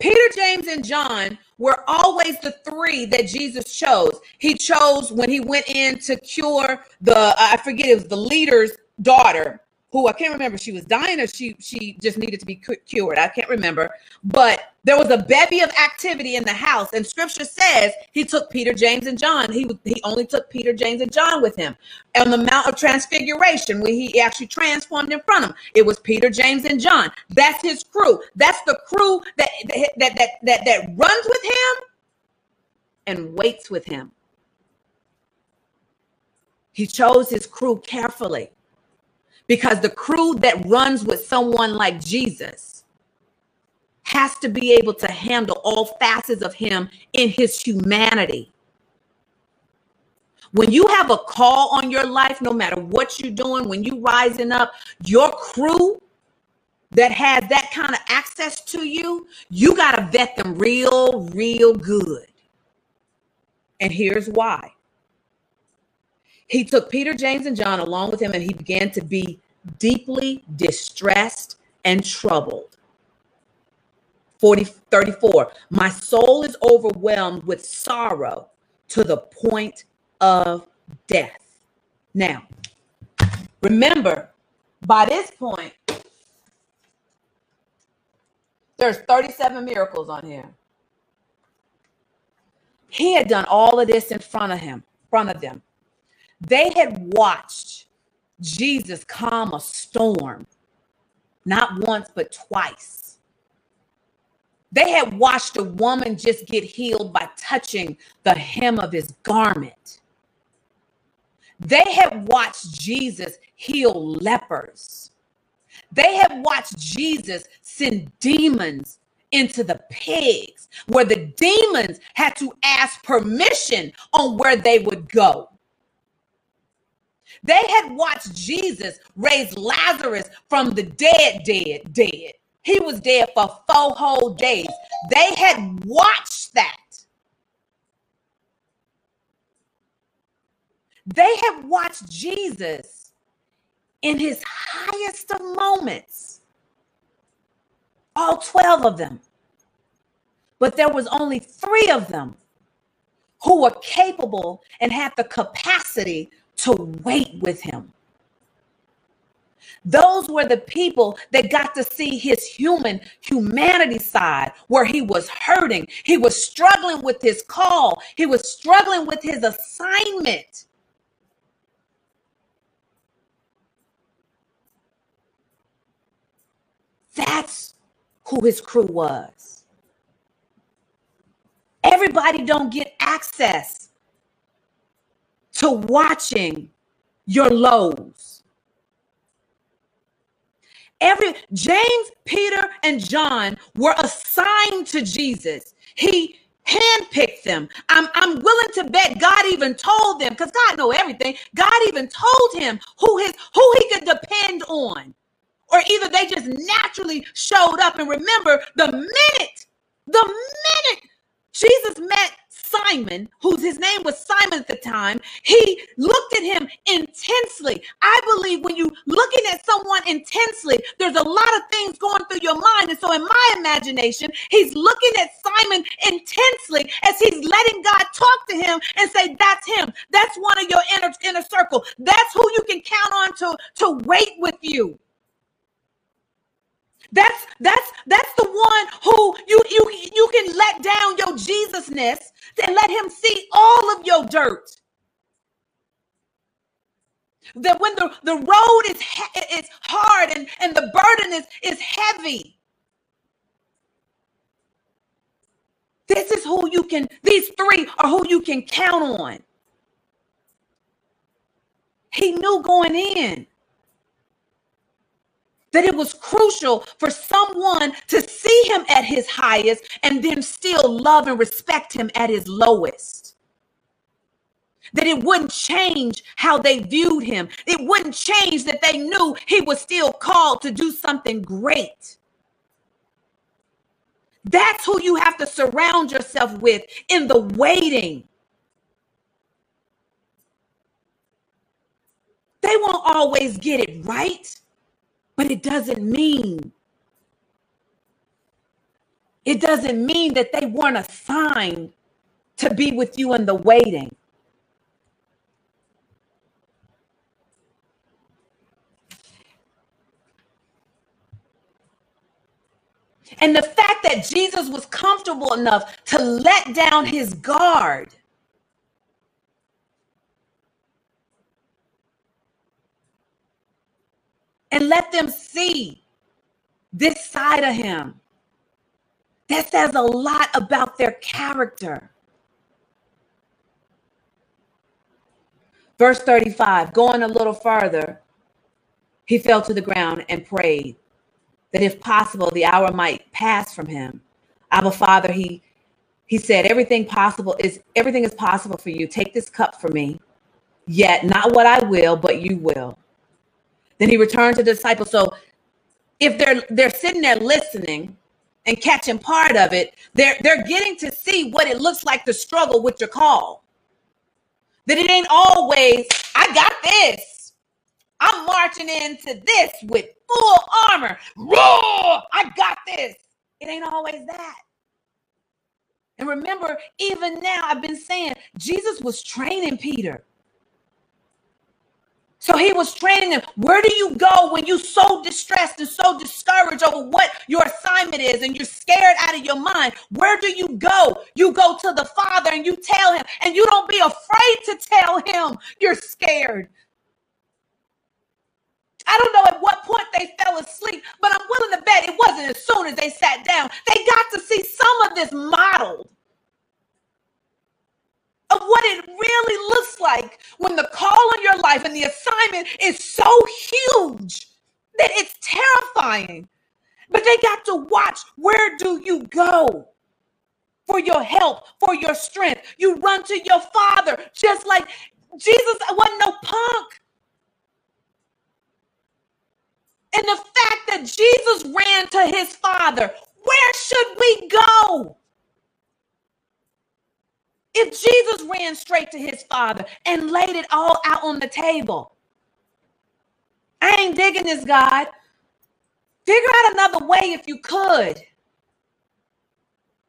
Peter, James, and John were always the three that Jesus chose. He chose when he went in to cure the, I forget, it was the leader's daughter who I can't remember she was dying or she she just needed to be cured. I can't remember, but there was a bevy of activity in the house, and Scripture says he took Peter, James, and John. He he only took Peter, James, and John with him on the Mount of Transfiguration, where he actually transformed in front of him. It was Peter, James, and John. That's his crew. That's the crew that that that that that, that runs with him and waits with him. He chose his crew carefully because the crew that runs with someone like Jesus has to be able to handle all facets of him in his humanity. When you have a call on your life, no matter what you're doing, when you rising up, your crew that has that kind of access to you, you got to vet them real, real good. And here's why. He took Peter, James, and John along with him, and he began to be deeply distressed and troubled. 40, 34. My soul is overwhelmed with sorrow to the point of death. Now, remember, by this point, there's 37 miracles on here. He had done all of this in front of him, front of them. They had watched Jesus calm a storm, not once, but twice. They had watched a woman just get healed by touching the hem of his garment. They had watched Jesus heal lepers. They had watched Jesus send demons into the pigs, where the demons had to ask permission on where they would go. They had watched Jesus raise Lazarus from the dead, dead, dead. He was dead for four whole days. They had watched that. They have watched Jesus in his highest of moments, all 12 of them. But there was only three of them who were capable and had the capacity to wait with him. Those were the people that got to see his human humanity side where he was hurting. He was struggling with his call. He was struggling with his assignment. That's who his crew was. Everybody don't get access to watching your lows. Every James, Peter, and John were assigned to Jesus. He handpicked them. I'm, I'm willing to bet God even told them, because God know everything. God even told him who his who he could depend on. Or either they just naturally showed up. And remember, the minute, the minute Jesus met Simon, whose his name was Simon at the time, he looked at him intensely. I believe when you looking at someone intensely, there's a lot of things going through your mind. And so in my imagination, he's looking at Simon intensely as he's letting God talk to him and say, that's him. That's one of your inner, inner circle. That's who you can count on to, to wait with you. That's that's that's the one who you you you can let down your Jesusness and let him see all of your dirt. That when the, the road is is hard and, and the burden is, is heavy. This is who you can, these three are who you can count on. He knew going in that it was crucial for someone to see him at his highest and then still love and respect him at his lowest. That it wouldn't change how they viewed him. It wouldn't change that they knew he was still called to do something great. That's who you have to surround yourself with in the waiting. They won't always get it right, but it doesn't mean it doesn't mean that they weren't assigned to be with you in the waiting. And the fact that Jesus was comfortable enough to let down his guard. And let them see this side of him. That says a lot about their character. Verse 35, going a little further, he fell to the ground and prayed that if possible, the hour might pass from him. Abba Father, he he said, everything possible is everything is possible for you. Take this cup from me. Yet not what I will, but you will. Then he returned to the disciples. So if they're they're sitting there listening and catching part of it, they're they're getting to see what it looks like to struggle with your call. That it ain't always, I got this. I'm marching into this with full armor. Roar! I got this. It ain't always that. And remember, even now, I've been saying Jesus was training Peter. So he was training them. Where do you go when you're so distressed and so discouraged over what your assignment is and you're scared out of your mind? Where do you go? You go to the Father and you tell him, and you don't be afraid to tell him you're scared. I don't know at what point they fell asleep, but I'm willing to bet it wasn't as soon as they sat down. They got to see some of this modeled of what it really looks like when the call on your life and the assignment is so huge that it's terrifying. But they got to watch where do you go? For your help, for your strength. You run to your father, just like Jesus wasn't no punk. And the fact that Jesus ran to his Father, where should we go? If Jesus ran straight to his Father and laid it all out on the table, I ain't digging this, God. Figure out another way if you could.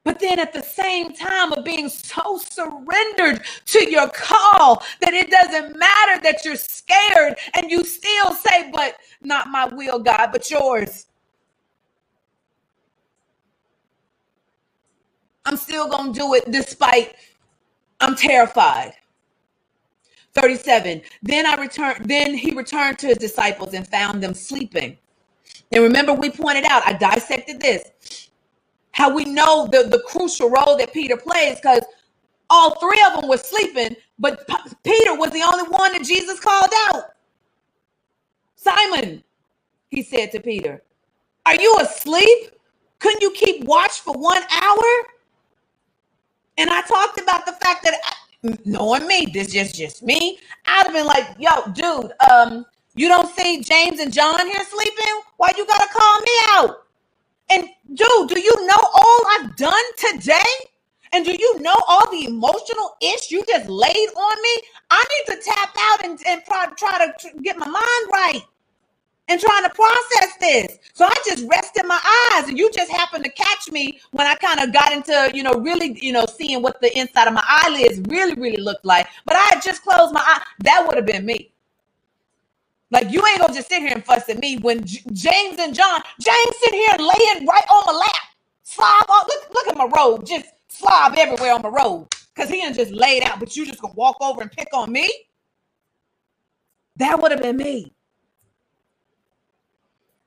But then at the same time of being so surrendered to your call that it doesn't matter that you're scared and you still say, but not my will, God, but yours. I'm still going to do it despite I'm terrified. 37. Then I returned, then he returned to his disciples and found them sleeping. And remember, we pointed out, I dissected this how we know the, the crucial role that Peter plays because all three of them were sleeping, but P- Peter was the only one that Jesus called out. Simon, he said to Peter, Are you asleep? Couldn't you keep watch for one hour? And I talked about the fact that knowing me, this is just me, I'd have been like, yo, dude, um, you don't see James and John here sleeping? Why you gotta call me out? And dude, do you know all I've done today? And do you know all the emotional ish you just laid on me? I need to tap out and, and try, try to get my mind right and trying to process this. So I just rested my eyes, and you just happened to catch me when I kind of got into, you know, really, you know, seeing what the inside of my eyelids really, really looked like. But I just closed my eye. That would have been me. Like you ain't gonna just sit here and fuss at me when J- James and John, James sit here laying right on my lap, slob all, look, look at my robe, just slob everywhere on my robe, cause he ain't just laid out, but you just gonna walk over and pick on me. That would have been me.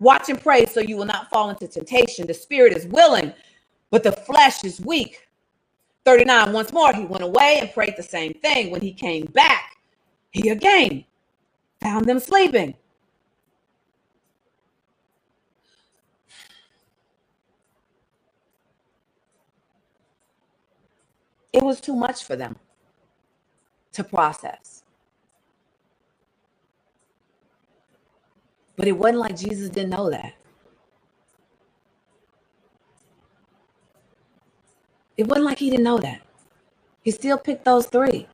Watch and pray so you will not fall into temptation. The spirit is willing, but the flesh is weak. 39. Once more, he went away and prayed the same thing. When he came back, he again found them sleeping. It was too much for them to process. But it wasn't like Jesus didn't know that. It wasn't like he didn't know that. He still picked those three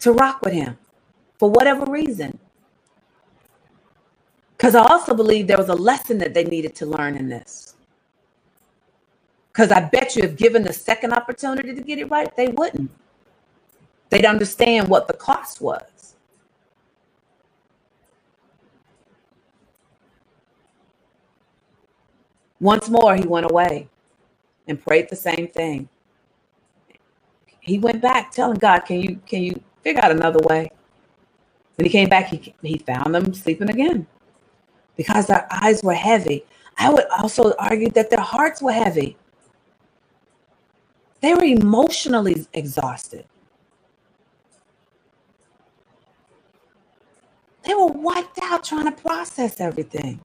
to rock with him for whatever reason. Because I also believe there was a lesson that they needed to learn in this. Because I bet you if given the second opportunity to get it right, they wouldn't. They'd understand what the cost was. Once more, he went away and prayed the same thing. He went back telling God, "Can you can you figure out another way?" When he came back, he he found them sleeping again because their eyes were heavy. I would also argue that their hearts were heavy. They were emotionally exhausted. They were wiped out trying to process everything.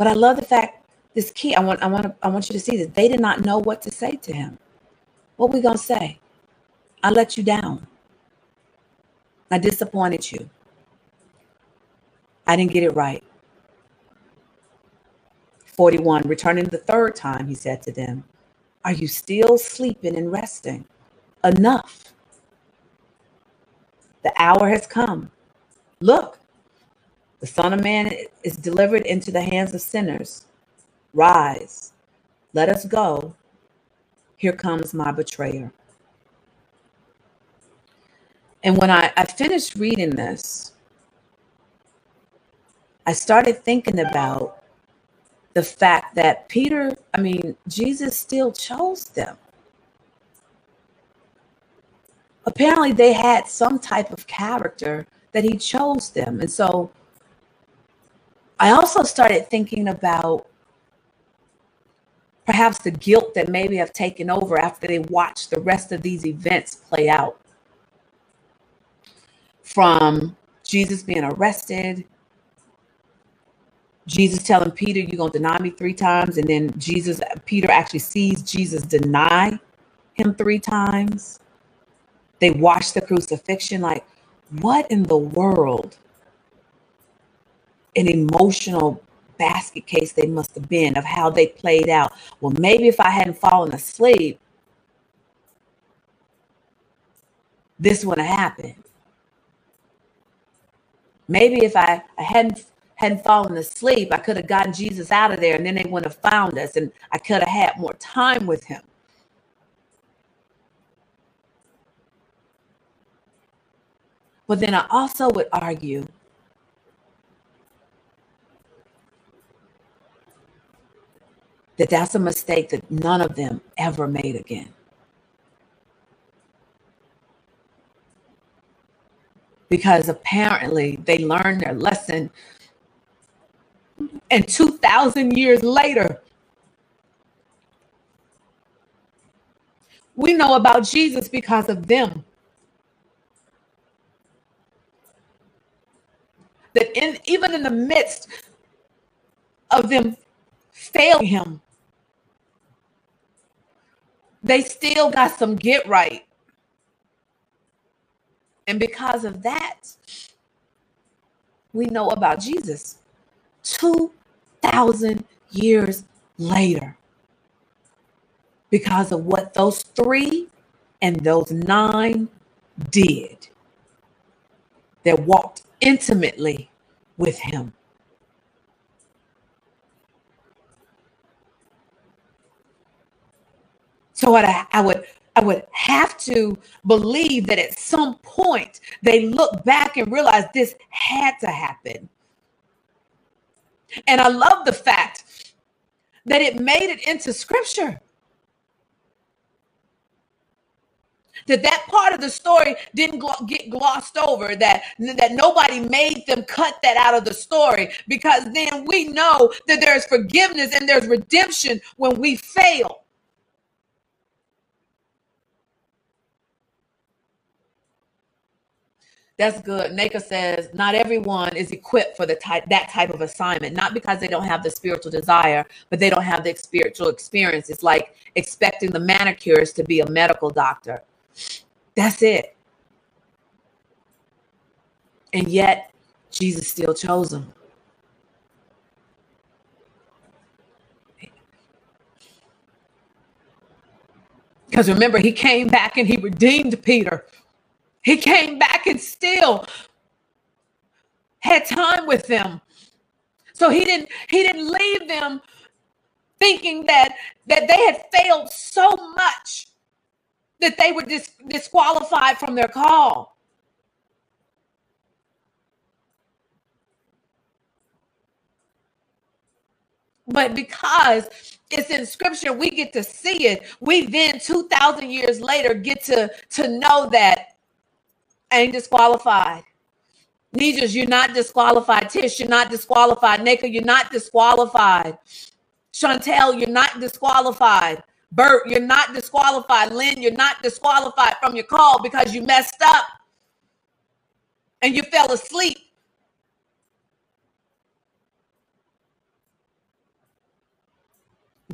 But I love the fact this key. I want I want I want you to see this. They did not know what to say to him. What we gonna say? I let you down. I disappointed you. I didn't get it right. 41, returning the third time, he said to them, Are you still sleeping and resting? Enough. The hour has come. Look, the Son of Man is delivered into the hands of sinners. Rise, let us go. Here comes my betrayer. And when I, I finished reading this, I started thinking about the fact that Peter, I mean, Jesus still chose them. Apparently, they had some type of character that he chose them. And so I also started thinking about perhaps the guilt that maybe have taken over after they watched the rest of these events play out. From Jesus being arrested, Jesus telling Peter, You're going to deny me three times. And then Jesus, Peter actually sees Jesus deny him three times. They watch the crucifixion. Like, what in the world? An emotional basket case they must have been of how they played out. Well, maybe if I hadn't fallen asleep, this wouldn't have happened. Maybe if I, I hadn't hadn't fallen asleep, I could have gotten Jesus out of there and then they wouldn't have found us and I could have had more time with him. But then I also would argue that that's a mistake that none of them ever made again. Because apparently they learned their lesson and 2,000 years later, we know about Jesus because of them. That in even in the midst of them failing him, they still got some get right. And because of that, we know about Jesus. 2,000 years later because of what those three and those nine did that walked intimately with him. So what I, I would I would have to believe that at some point they look back and realize this had to happen. And I love the fact that it made it into scripture. That that part of the story didn't get glossed over, that, that nobody made them cut that out of the story, because then we know that there's forgiveness and there's redemption when we fail. That's good. Naka says not everyone is equipped for the type that type of assignment. Not because they don't have the spiritual desire, but they don't have the spiritual experience. It's like expecting the manicurist to be a medical doctor. That's it. And yet, Jesus still chose him. Because remember, he came back and he redeemed Peter. He came back and still had time with them. So he didn't he didn't leave them thinking that that they had failed so much that they were dis- disqualified from their call. But because it's in scripture, we get to see it. We then 2,000 years later get to, to know that ain't disqualified. Nijas, you're not disqualified. Tish, you're not disqualified. Naka, you're not disqualified. Chantel, you're not disqualified. Bert, you're not disqualified. Lynn, you're not disqualified from your call because you messed up and you fell asleep.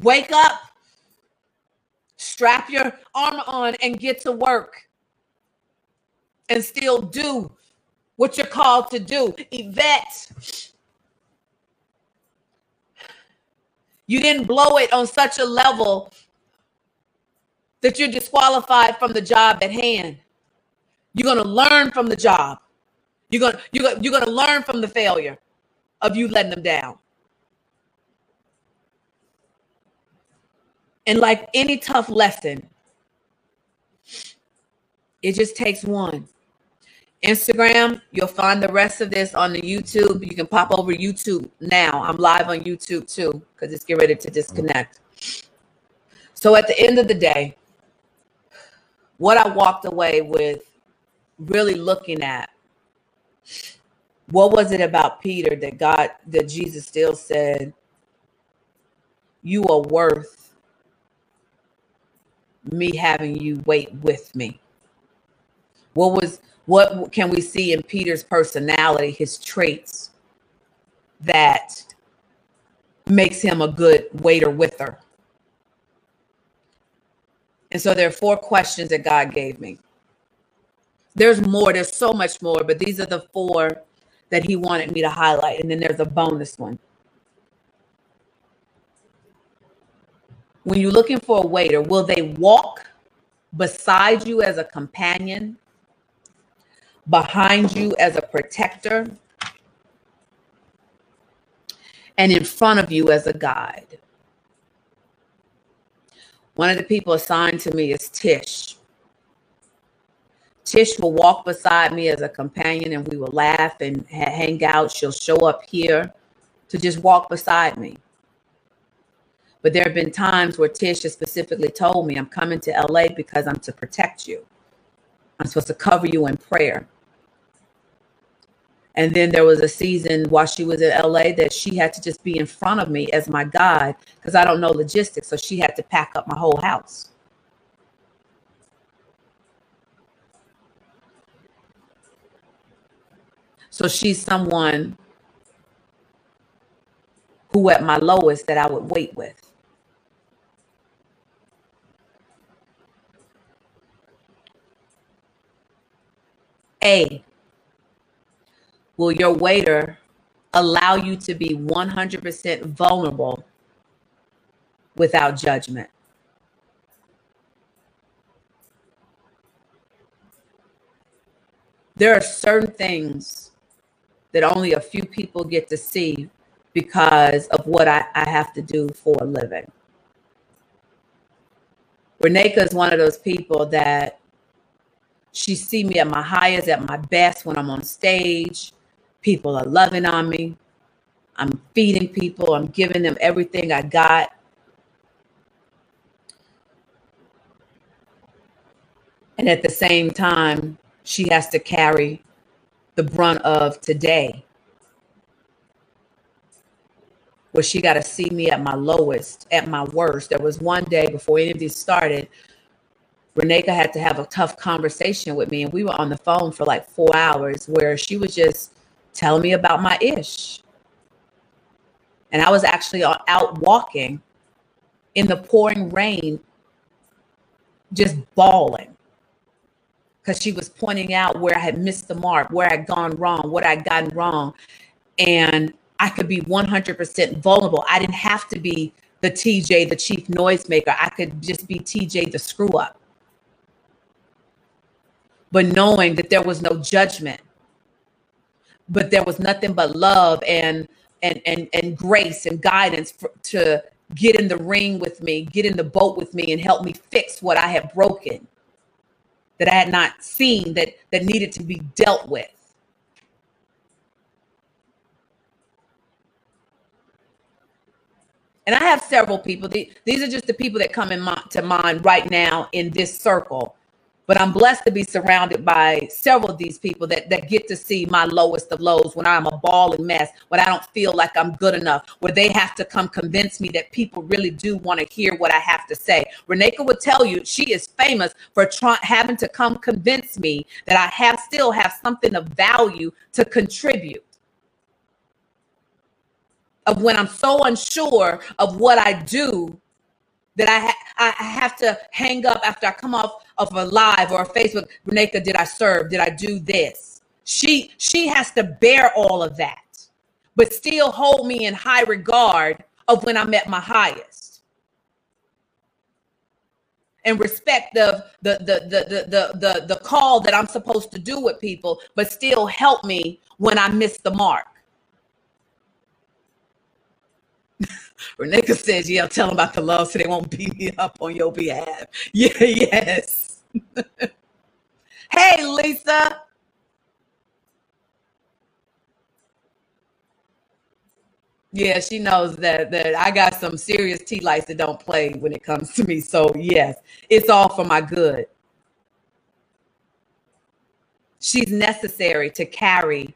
Wake up, strap your armor on, and get to work and still do what you're called to do. Yvette, you didn't blow it on such a level that you're disqualified from the job at hand. You're going to learn from the job. You're going to, you're going you're going to learn from the failure of you letting them down. And like any tough lesson, it just takes one. Instagram, you'll find the rest of this on the YouTube. You can pop over YouTube now. I'm live on YouTube too, because it's get ready to disconnect. So at the end of the day, what I walked away with really looking at what was it about Peter that God that Jesus still said you are worth me having you wait with me what was what can we see in Peter's personality, his traits that makes him a good waiter with her? And so there are four questions that God gave me. There's more, there's so much more, but these are the four that he wanted me to highlight. And then there's a bonus one. When you're looking for a waiter, will they walk beside you as a companion behind you as a protector, and in front of you as a guide. One of the people assigned to me is Tish. Tish will walk beside me as a companion and we will laugh and hang out. She'll show up here to just walk beside me. But there have been times where Tish has specifically told me, I'm coming to LA because I'm to protect you. I'm supposed to cover you in prayer. And then there was a season while she was in LA that she had to just be in front of me as my guide because I don't know logistics. So she had to pack up my whole house. So she's someone who, at my lowest, that I would wait with. A, will your waiter allow you to be 100% vulnerable without judgment? There are certain things that only a few people get to see because of what I, I have to do for a living. Reneka is one of those people that she see me at my highest, at my best when I'm on stage. People are loving on me. I'm feeding people. I'm giving them everything I got. And at the same time, she has to carry the brunt of today. Where she got to see me at my lowest, at my worst. There was one day before any of these started, Reneka had to have a tough conversation with me, and we were on the phone for like four hours where she was just telling me about my ish. And I was actually out walking in the pouring rain, just bawling because she was pointing out where I had missed the mark, where I'd gone wrong, what I'd gotten wrong. And I could be 100% vulnerable. I didn't have to be the TJ, the chief noisemaker. I could just be TJ, the screw up. But knowing that there was no judgment, but there was nothing but love and and and and grace and guidance for, to get in the ring with me, get in the boat with me, and help me fix what I had broken that I had not seen that that needed to be dealt with. And I have several people. These are just the people that come in my, to mind right now in this circle but I'm blessed to be surrounded by several of these people that, that get to see my lowest of lows when I'm a bawling mess, when I don't feel like I'm good enough, where they have to come convince me that people really do want to hear what I have to say. Reneka would tell you she is famous for having to come convince me that I have still have something of value to contribute. Of when I'm so unsure of what I do that I ha- I have to hang up after I come off of a live or a Facebook. Reneka, did I serve? Did I do this? She she has to bear all of that, but still hold me in high regard of when I'm at my highest. And respect of the the the the the the, the call that I'm supposed to do with people, but still help me when I miss the mark. Reneka says, yeah, tell them about the love so they won't beat me up on your behalf. *laughs* Yeah, yes. *laughs* hey, Lisa. Yeah, she knows that that I got some serious tea lights that don't play when it comes to me. So yes, it's all for my good. She's necessary to carry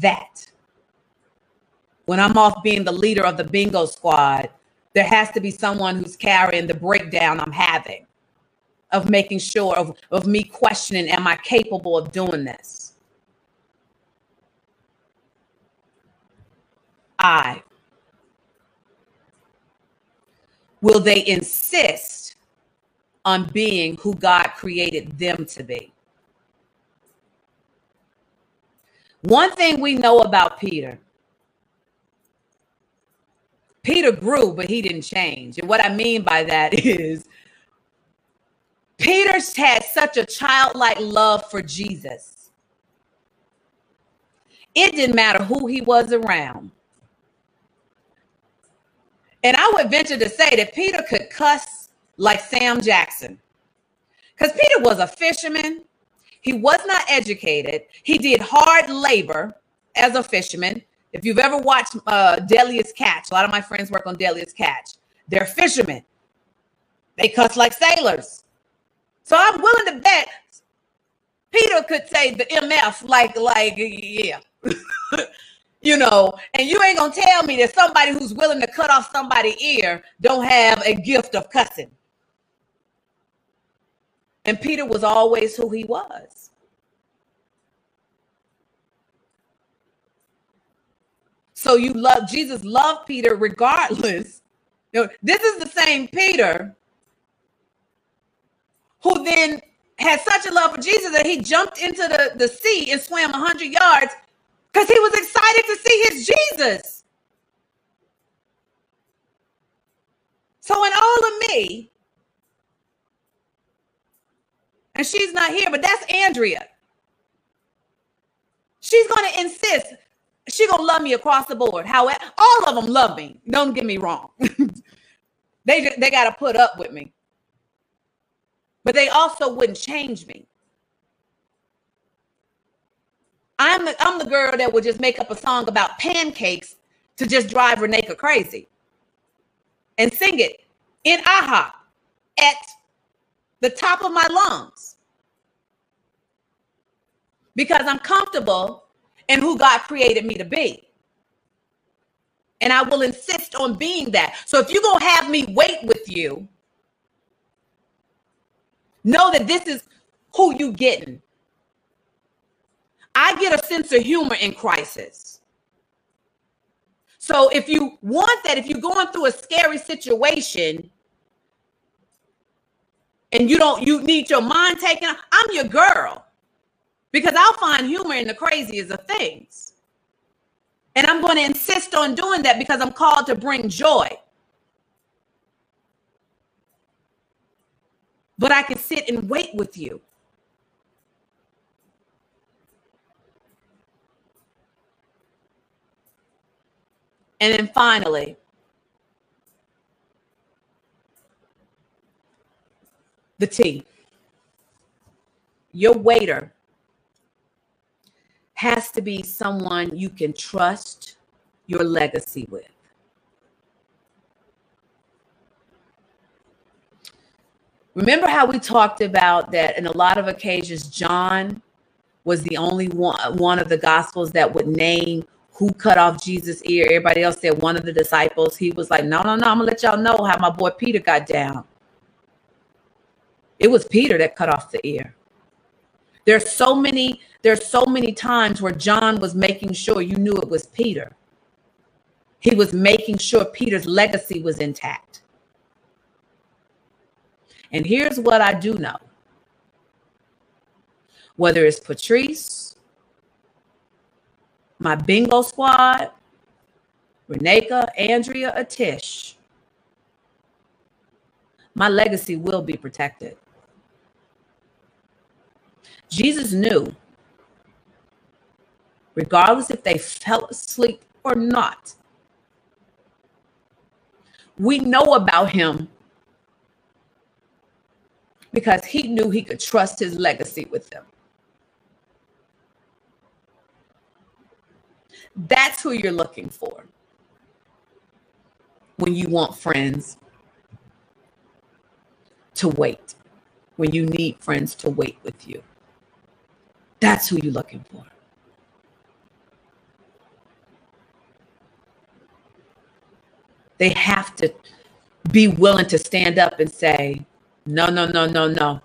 that when I'm off being the leader of the bingo squad, there has to be someone who's carrying the breakdown I'm having of making sure of, of me questioning, am I capable of doing this? I. Will they insist on being who God created them to be? One thing we know about Peter Peter grew, but he didn't change. And what I mean by that *laughs* is Peter's had such a childlike love for Jesus. It didn't matter who he was around. And I would venture to say that Peter could cuss like Sam Jackson. Because Peter was a fisherman. He was not educated. He did hard labor as a fisherman. If you've ever watched uh, Deadliest Catch, a lot of my friends work on Deadliest Catch. They're fishermen. They cuss like sailors. So I'm willing to bet Peter could say the MF like, like, yeah. *laughs* you know, and you ain't gonna tell me that somebody who's willing to cut off somebody's ear don't have a gift of cussing. And Peter was always who he was. So you love Jesus loved Peter regardless. You know, this is the same Peter who then had such a love for Jesus that he jumped into the, the sea and swam 100 yards because he was excited to see his Jesus. So, in all of me, and she's not here, but that's Andrea. She's going to insist she gonna love me across the board. However, all of them love me. Don't get me wrong. *laughs* they they gotta put up with me, but they also wouldn't change me. I'm the, I'm the girl that would just make up a song about pancakes to just drive Reneka crazy and sing it in aha at the top of my lungs because I'm comfortable and who God created me to be. And I will insist on being that. So if you're going to have me wait with you, know that this is who you getting. I get a sense of humor in crisis. So if you want that, if you're going through a scary situation and you don't, you need your mind taken, I'm your girl because I'll find humor in the craziest of things. And I'm going to insist on doing that because I'm called to bring joy. But I can sit and wait with you. And then finally, the T. Your waiter has to be someone you can trust your legacy with. Remember how we talked about that in a lot of occasions, John was the only one, one of the gospels that would name who cut off Jesus' ear. Everybody else said one of the disciples. He was like, no, no, no, I'm gonna let y'all know how my boy Peter got down. It was Peter that cut off the ear. There's so many, there's so many times where John was making sure you knew it was Peter. He was making sure Peter's legacy was intact. And here's what I do know. Whether it's Patrice, my bingo squad, Reneka, Andrea, or Tish, my legacy will be protected. Jesus knew, regardless if they fell asleep or not, we know about him because he knew he could trust his legacy with them. That's who you're looking for when you want friends to wait, when you need friends to wait with you. That's who you're looking for. They have to be willing to stand up and say, no, no, no, no, no.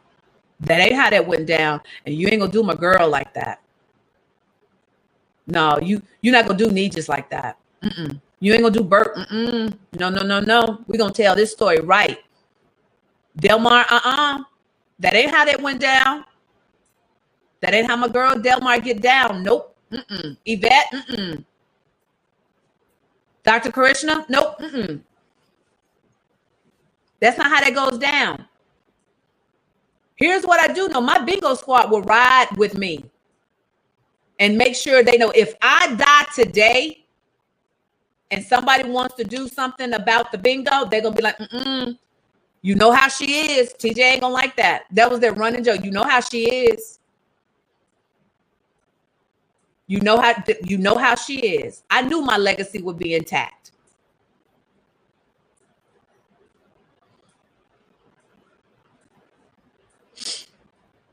That ain't how that went down. And you ain't gonna do my girl like that. No, you you're not gonna do me just like that. Mm-mm. You ain't gonna do Bert. Mm-mm. No, no, no, no. We're gonna tell this story right. Delmar, uh-uh. That ain't how that went down. That ain't how my girl Delmar get down. Nope. Mm-mm. Yvette, mm-mm. Dr. Karishna, nope. Mm-mm. That's not how that goes down. Here's what I do know my bingo squad will ride with me and make sure they know if I die today and somebody wants to do something about the bingo, they're going to be like, mm you know how she is. TJ ain't going to like that. That was their running joke. You know how she is. You know how you know how she is. I knew my legacy would be intact.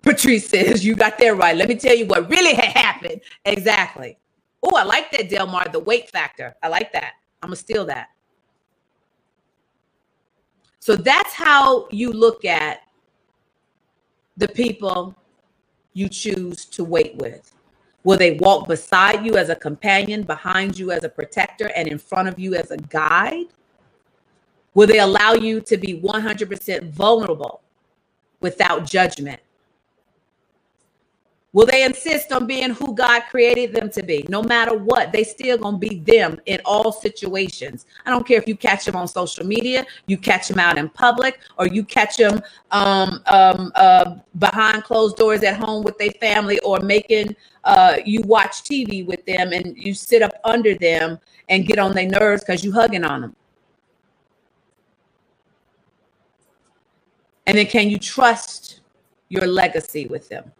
Patrice says, You got that right. Let me tell you what really had happened. Exactly. Oh, I like that, Delmar, the weight factor. I like that. I'm going to steal that. So that's how you look at the people you choose to wait with. Will they walk beside you as a companion, behind you as a protector, and in front of you as a guide? Will they allow you to be 100% vulnerable without judgment? Will they insist on being who God created them to be? No matter what, they still gonna be them in all situations. I don't care if you catch them on social media, you catch them out in public, or you catch them um, um, uh, behind closed doors at home with their family, or making uh, you watch TV with them and you sit up under them and get on their nerves because you hugging on them. And then, can you trust your legacy with them?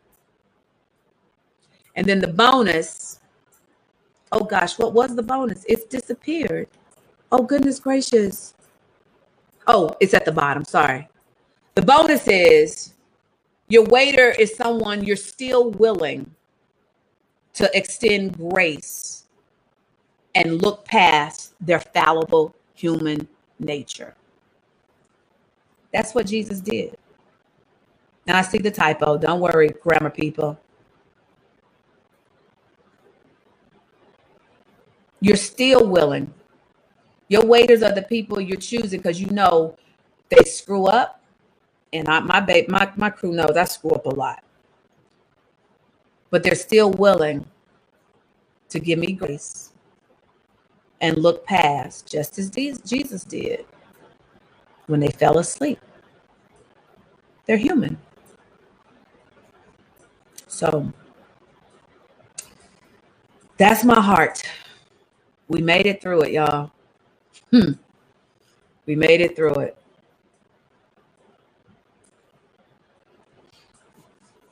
And then the bonus, oh gosh, what was the bonus? It's disappeared. Oh, goodness gracious. Oh, it's at the bottom. Sorry. The bonus is your waiter is someone you're still willing to extend grace and look past their fallible human nature. That's what Jesus did. Now I see the typo. Don't worry, grammar people. You're still willing. Your waiters are the people you're choosing because you know they screw up. And I, my babe, my, my crew knows I screw up a lot. But they're still willing to give me grace and look past, just as Jesus did when they fell asleep. they're human. So that's my heart. We made it through it, y'all. Hmm. We made it through it.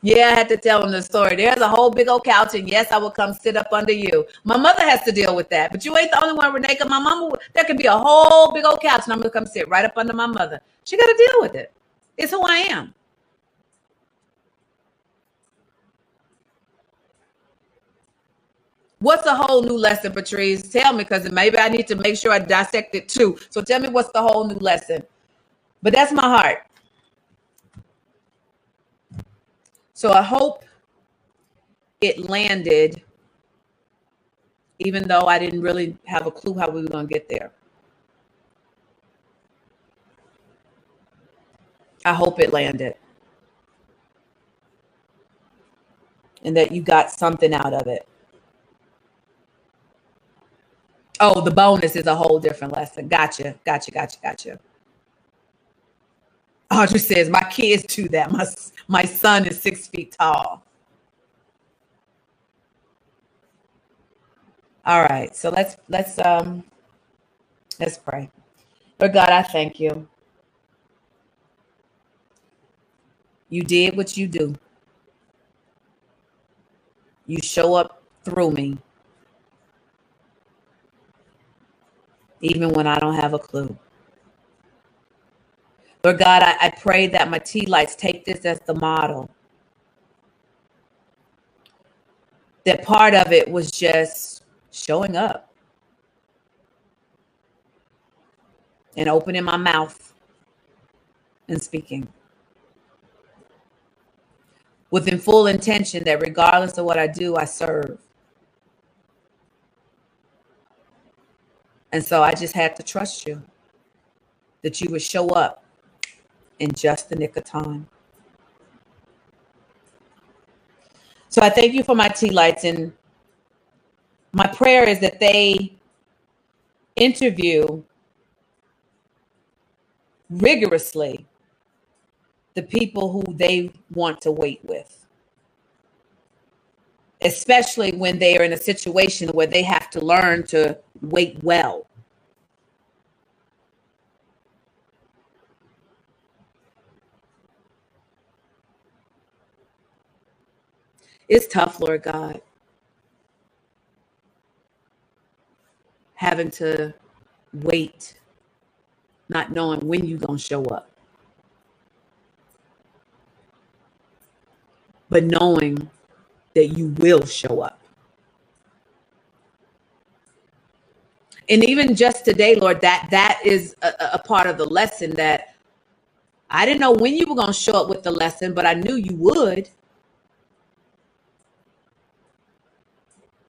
Yeah, I had to tell him the story. There's a whole big old couch, and yes, I will come sit up under you. My mother has to deal with that, but you ain't the only one, Renee. My mama, there could be a whole big old couch, and I'm gonna come sit right up under my mother. She got to deal with it. It's who I am. What's a whole new lesson, Patrice? Tell me, because maybe I need to make sure I dissect it too. So tell me what's the whole new lesson. But that's my heart. So I hope it landed, even though I didn't really have a clue how we were going to get there. I hope it landed. And that you got something out of it. Oh, the bonus is a whole different lesson. Gotcha. Gotcha. Gotcha. Gotcha. Audrey says, my kids do that. My, my son is six feet tall. All right. So let's let's um let's pray. Lord God, I thank you. You did what you do. You show up through me. Even when I don't have a clue. Lord God, I, I pray that my tea lights take this as the model. That part of it was just showing up and opening my mouth and speaking within full intention that regardless of what I do, I serve. And so I just had to trust you that you would show up in just the nick of time. So I thank you for my tea lights. And my prayer is that they interview rigorously the people who they want to wait with especially when they are in a situation where they have to learn to wait well. It's tough, Lord God. Having to wait, not knowing when you're going to show up. But knowing that you will show up. And even just today, Lord, that that is a, a part of the lesson that I didn't know when you were going to show up with the lesson, but I knew you would.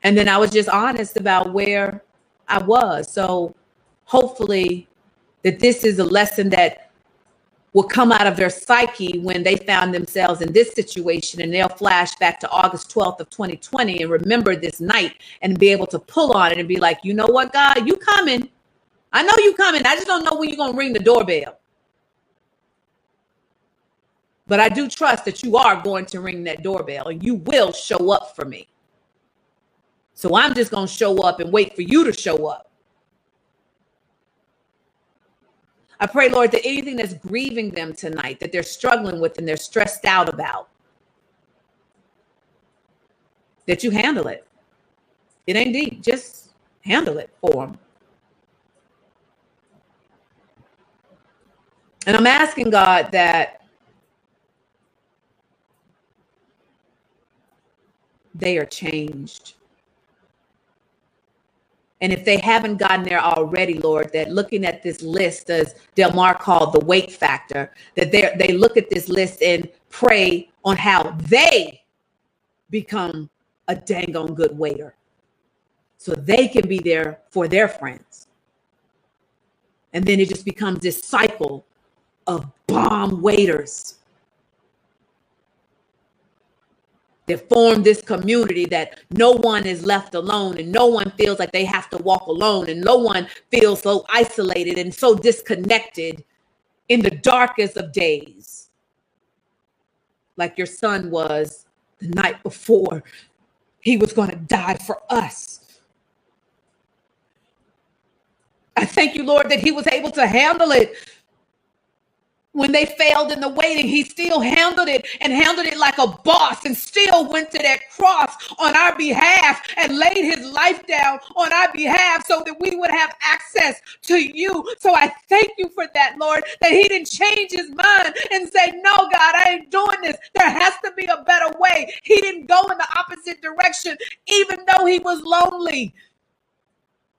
And then I was just honest about where I was. So hopefully that this is a lesson that will come out of their psyche when they found themselves in this situation and they'll flash back to August 12th of 2020 and remember this night and be able to pull on it and be like, you know what, God, you coming. I know you coming. I just don't know when you're going to ring the doorbell. But I do trust that you are going to ring that doorbell and you will show up for me. So I'm just going to show up and wait for you to show up. I pray, Lord, that anything that's grieving them tonight, that they're struggling with and they're stressed out about, that you handle it. It ain't deep. Just handle it for them. And I'm asking God that they are changed. And if they haven't gotten there already, Lord, that looking at this list, as Delmar called the wait factor, that they they look at this list and pray on how they become a dang on good waiter. So they can be there for their friends. And then it just becomes this cycle of bomb waiters that form this community that no one is left alone and no one feels like they have to walk alone and no one feels so isolated and so disconnected in the darkest of days. like your son was the night before. He was going to die for us. I thank you, Lord, that he was able to handle it when they failed in the waiting, he still handled it and handled it like a boss and still went to that cross on our behalf and laid his life down on our behalf so that we would have access to you. So I thank you for that, Lord, that he didn't change his mind and say, No, God, I ain't doing this. There has to be a better way. He didn't go in the opposite direction, even though he was lonely.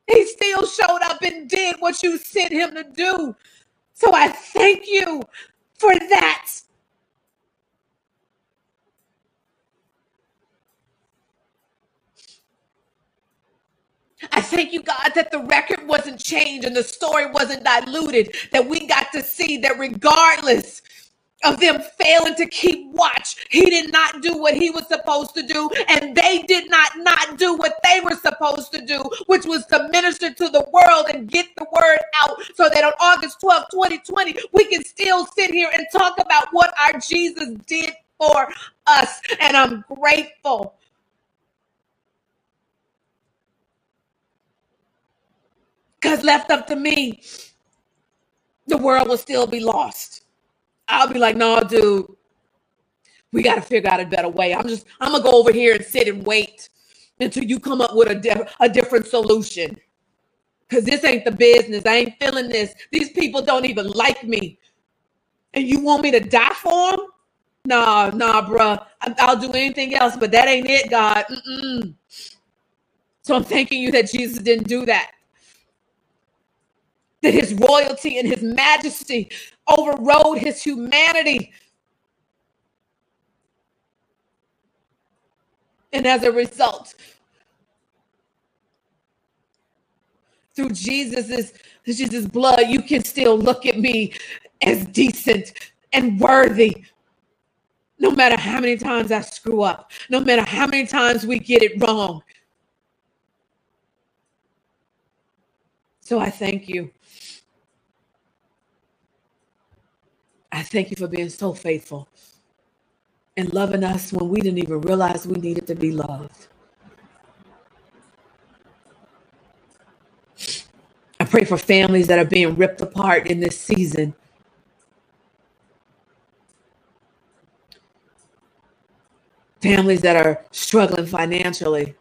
He still showed up and did what you sent him to do. So I thank you for that. I thank you, God, that the record wasn't changed and the story wasn't diluted, that we got to see that regardless of them failing to keep watch. He did not do what he was supposed to do, and they did not not do what they were supposed to do, which was to minister to the world and get the word out so that on August 12, 2020, we can still sit here and talk about what our Jesus did for us. And I'm grateful. Because left up to me, the world will still be lost. I'll be like, no, dude, we got to figure out a better way. I'm just, I'm gonna go over here and sit and wait until you come up with a, di- a different solution. Cause this ain't the business. I ain't feeling this. These people don't even like me. And you want me to die for them? Nah, nah, bruh. I'll do anything else, but that ain't it, God. Mm-mm. So I'm thanking you that Jesus didn't do that. That his royalty and his majesty overrode his humanity. And as a result, through Jesus's Jesus' blood, you can still look at me as decent and worthy. No matter how many times I screw up, no matter how many times we get it wrong. So I thank you. I thank you for being so faithful and loving us when we didn't even realize we needed to be loved. I pray for families that are being ripped apart in this season. Families that are struggling financially.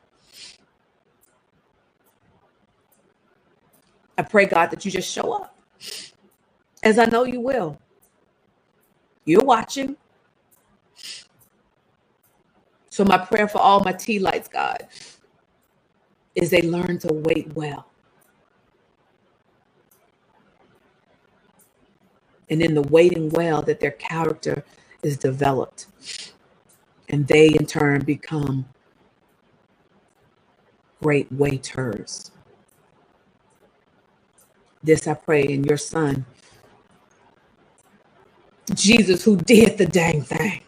I pray, God, that you just show up, as I know you will. You're watching. So, my prayer for all my tea lights, God, is they learn to wait well. And in the waiting well, that their character is developed. And they, in turn, become great waiters. This I pray in your Son, Jesus who did the dang thing.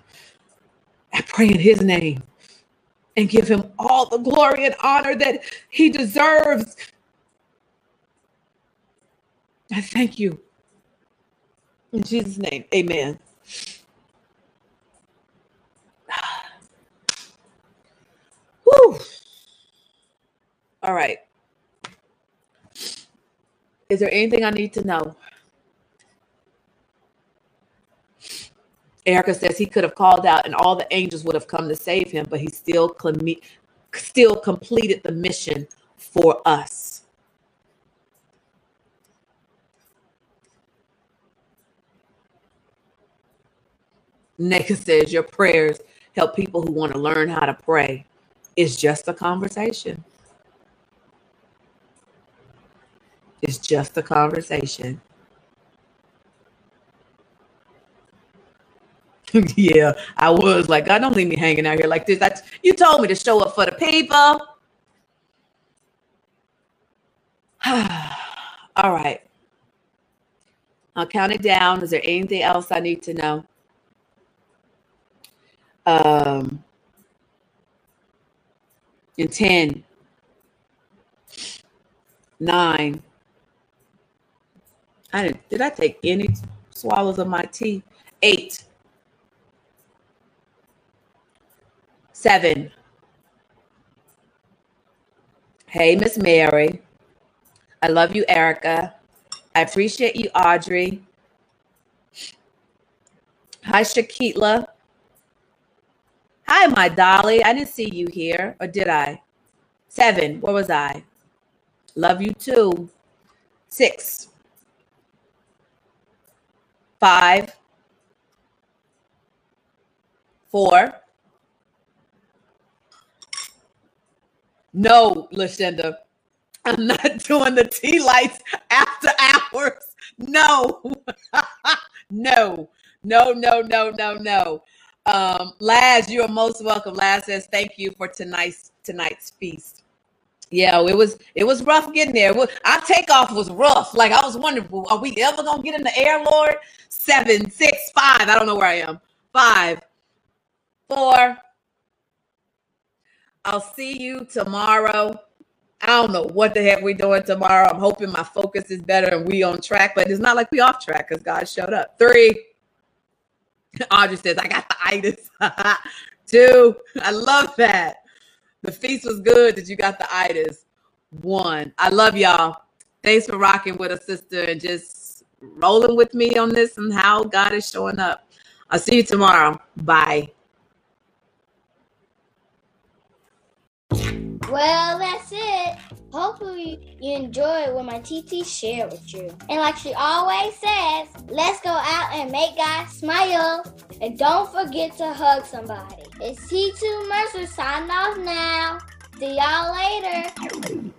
I pray in his name and give him all the glory and honor that he deserves. I thank you. In Jesus' name, amen. *sighs* Whew. All right. Is there anything I need to know? Erica says he could have called out and all the angels would have come to save him, but he still cl- still completed the mission for us. Neka says your prayers help people who want to learn how to pray. It's just a conversation. It's just a conversation. *laughs* yeah, I was like, God, don't leave me hanging out here like this. That's you told me to show up for the people. *sighs* All right. I'll count it down. Is there anything else I need to know? Um, in 10, 9, I didn't, did I take any swallows of my tea? Eight, Seven. Hey, Miss Mary. I love you, Erica. I appreciate you, Audrey. Hi, Shakitla. Hi, my dolly. I didn't see you here, or did I? Seven. Where was I? Love you too. Six. Five. Four. No, Lucinda. I'm not *laughs* doing the tea lights after hours. No. *laughs* no. No, no, no, no, no. Um, Laz, you are most welcome. Laz says thank you for tonight's tonight's feast. Yeah, it was it was rough getting there. Our takeoff was rough. Like I was wondering, are we ever gonna get in the air, Lord? Seven, six, five. I don't know where I am. Five, four. I'll see you tomorrow. I don't know what the heck we're doing tomorrow. I'm hoping my focus is better and we on track, but it's not like we off track because God showed up. Three. *laughs* Audrey says, I got the itis. *laughs* Two, I love that. The feast was good that you got the itis. One, I love y'all. Thanks for rocking with a sister and just rolling with me on this and how God is showing up. I'll see you tomorrow. Bye. Well, that's it. Hopefully, you enjoyed what my TT shared with you. And like she always says, let's go out and make God smile. And don't forget to hug somebody. It's T2 Mercer signing off now. See y'all later.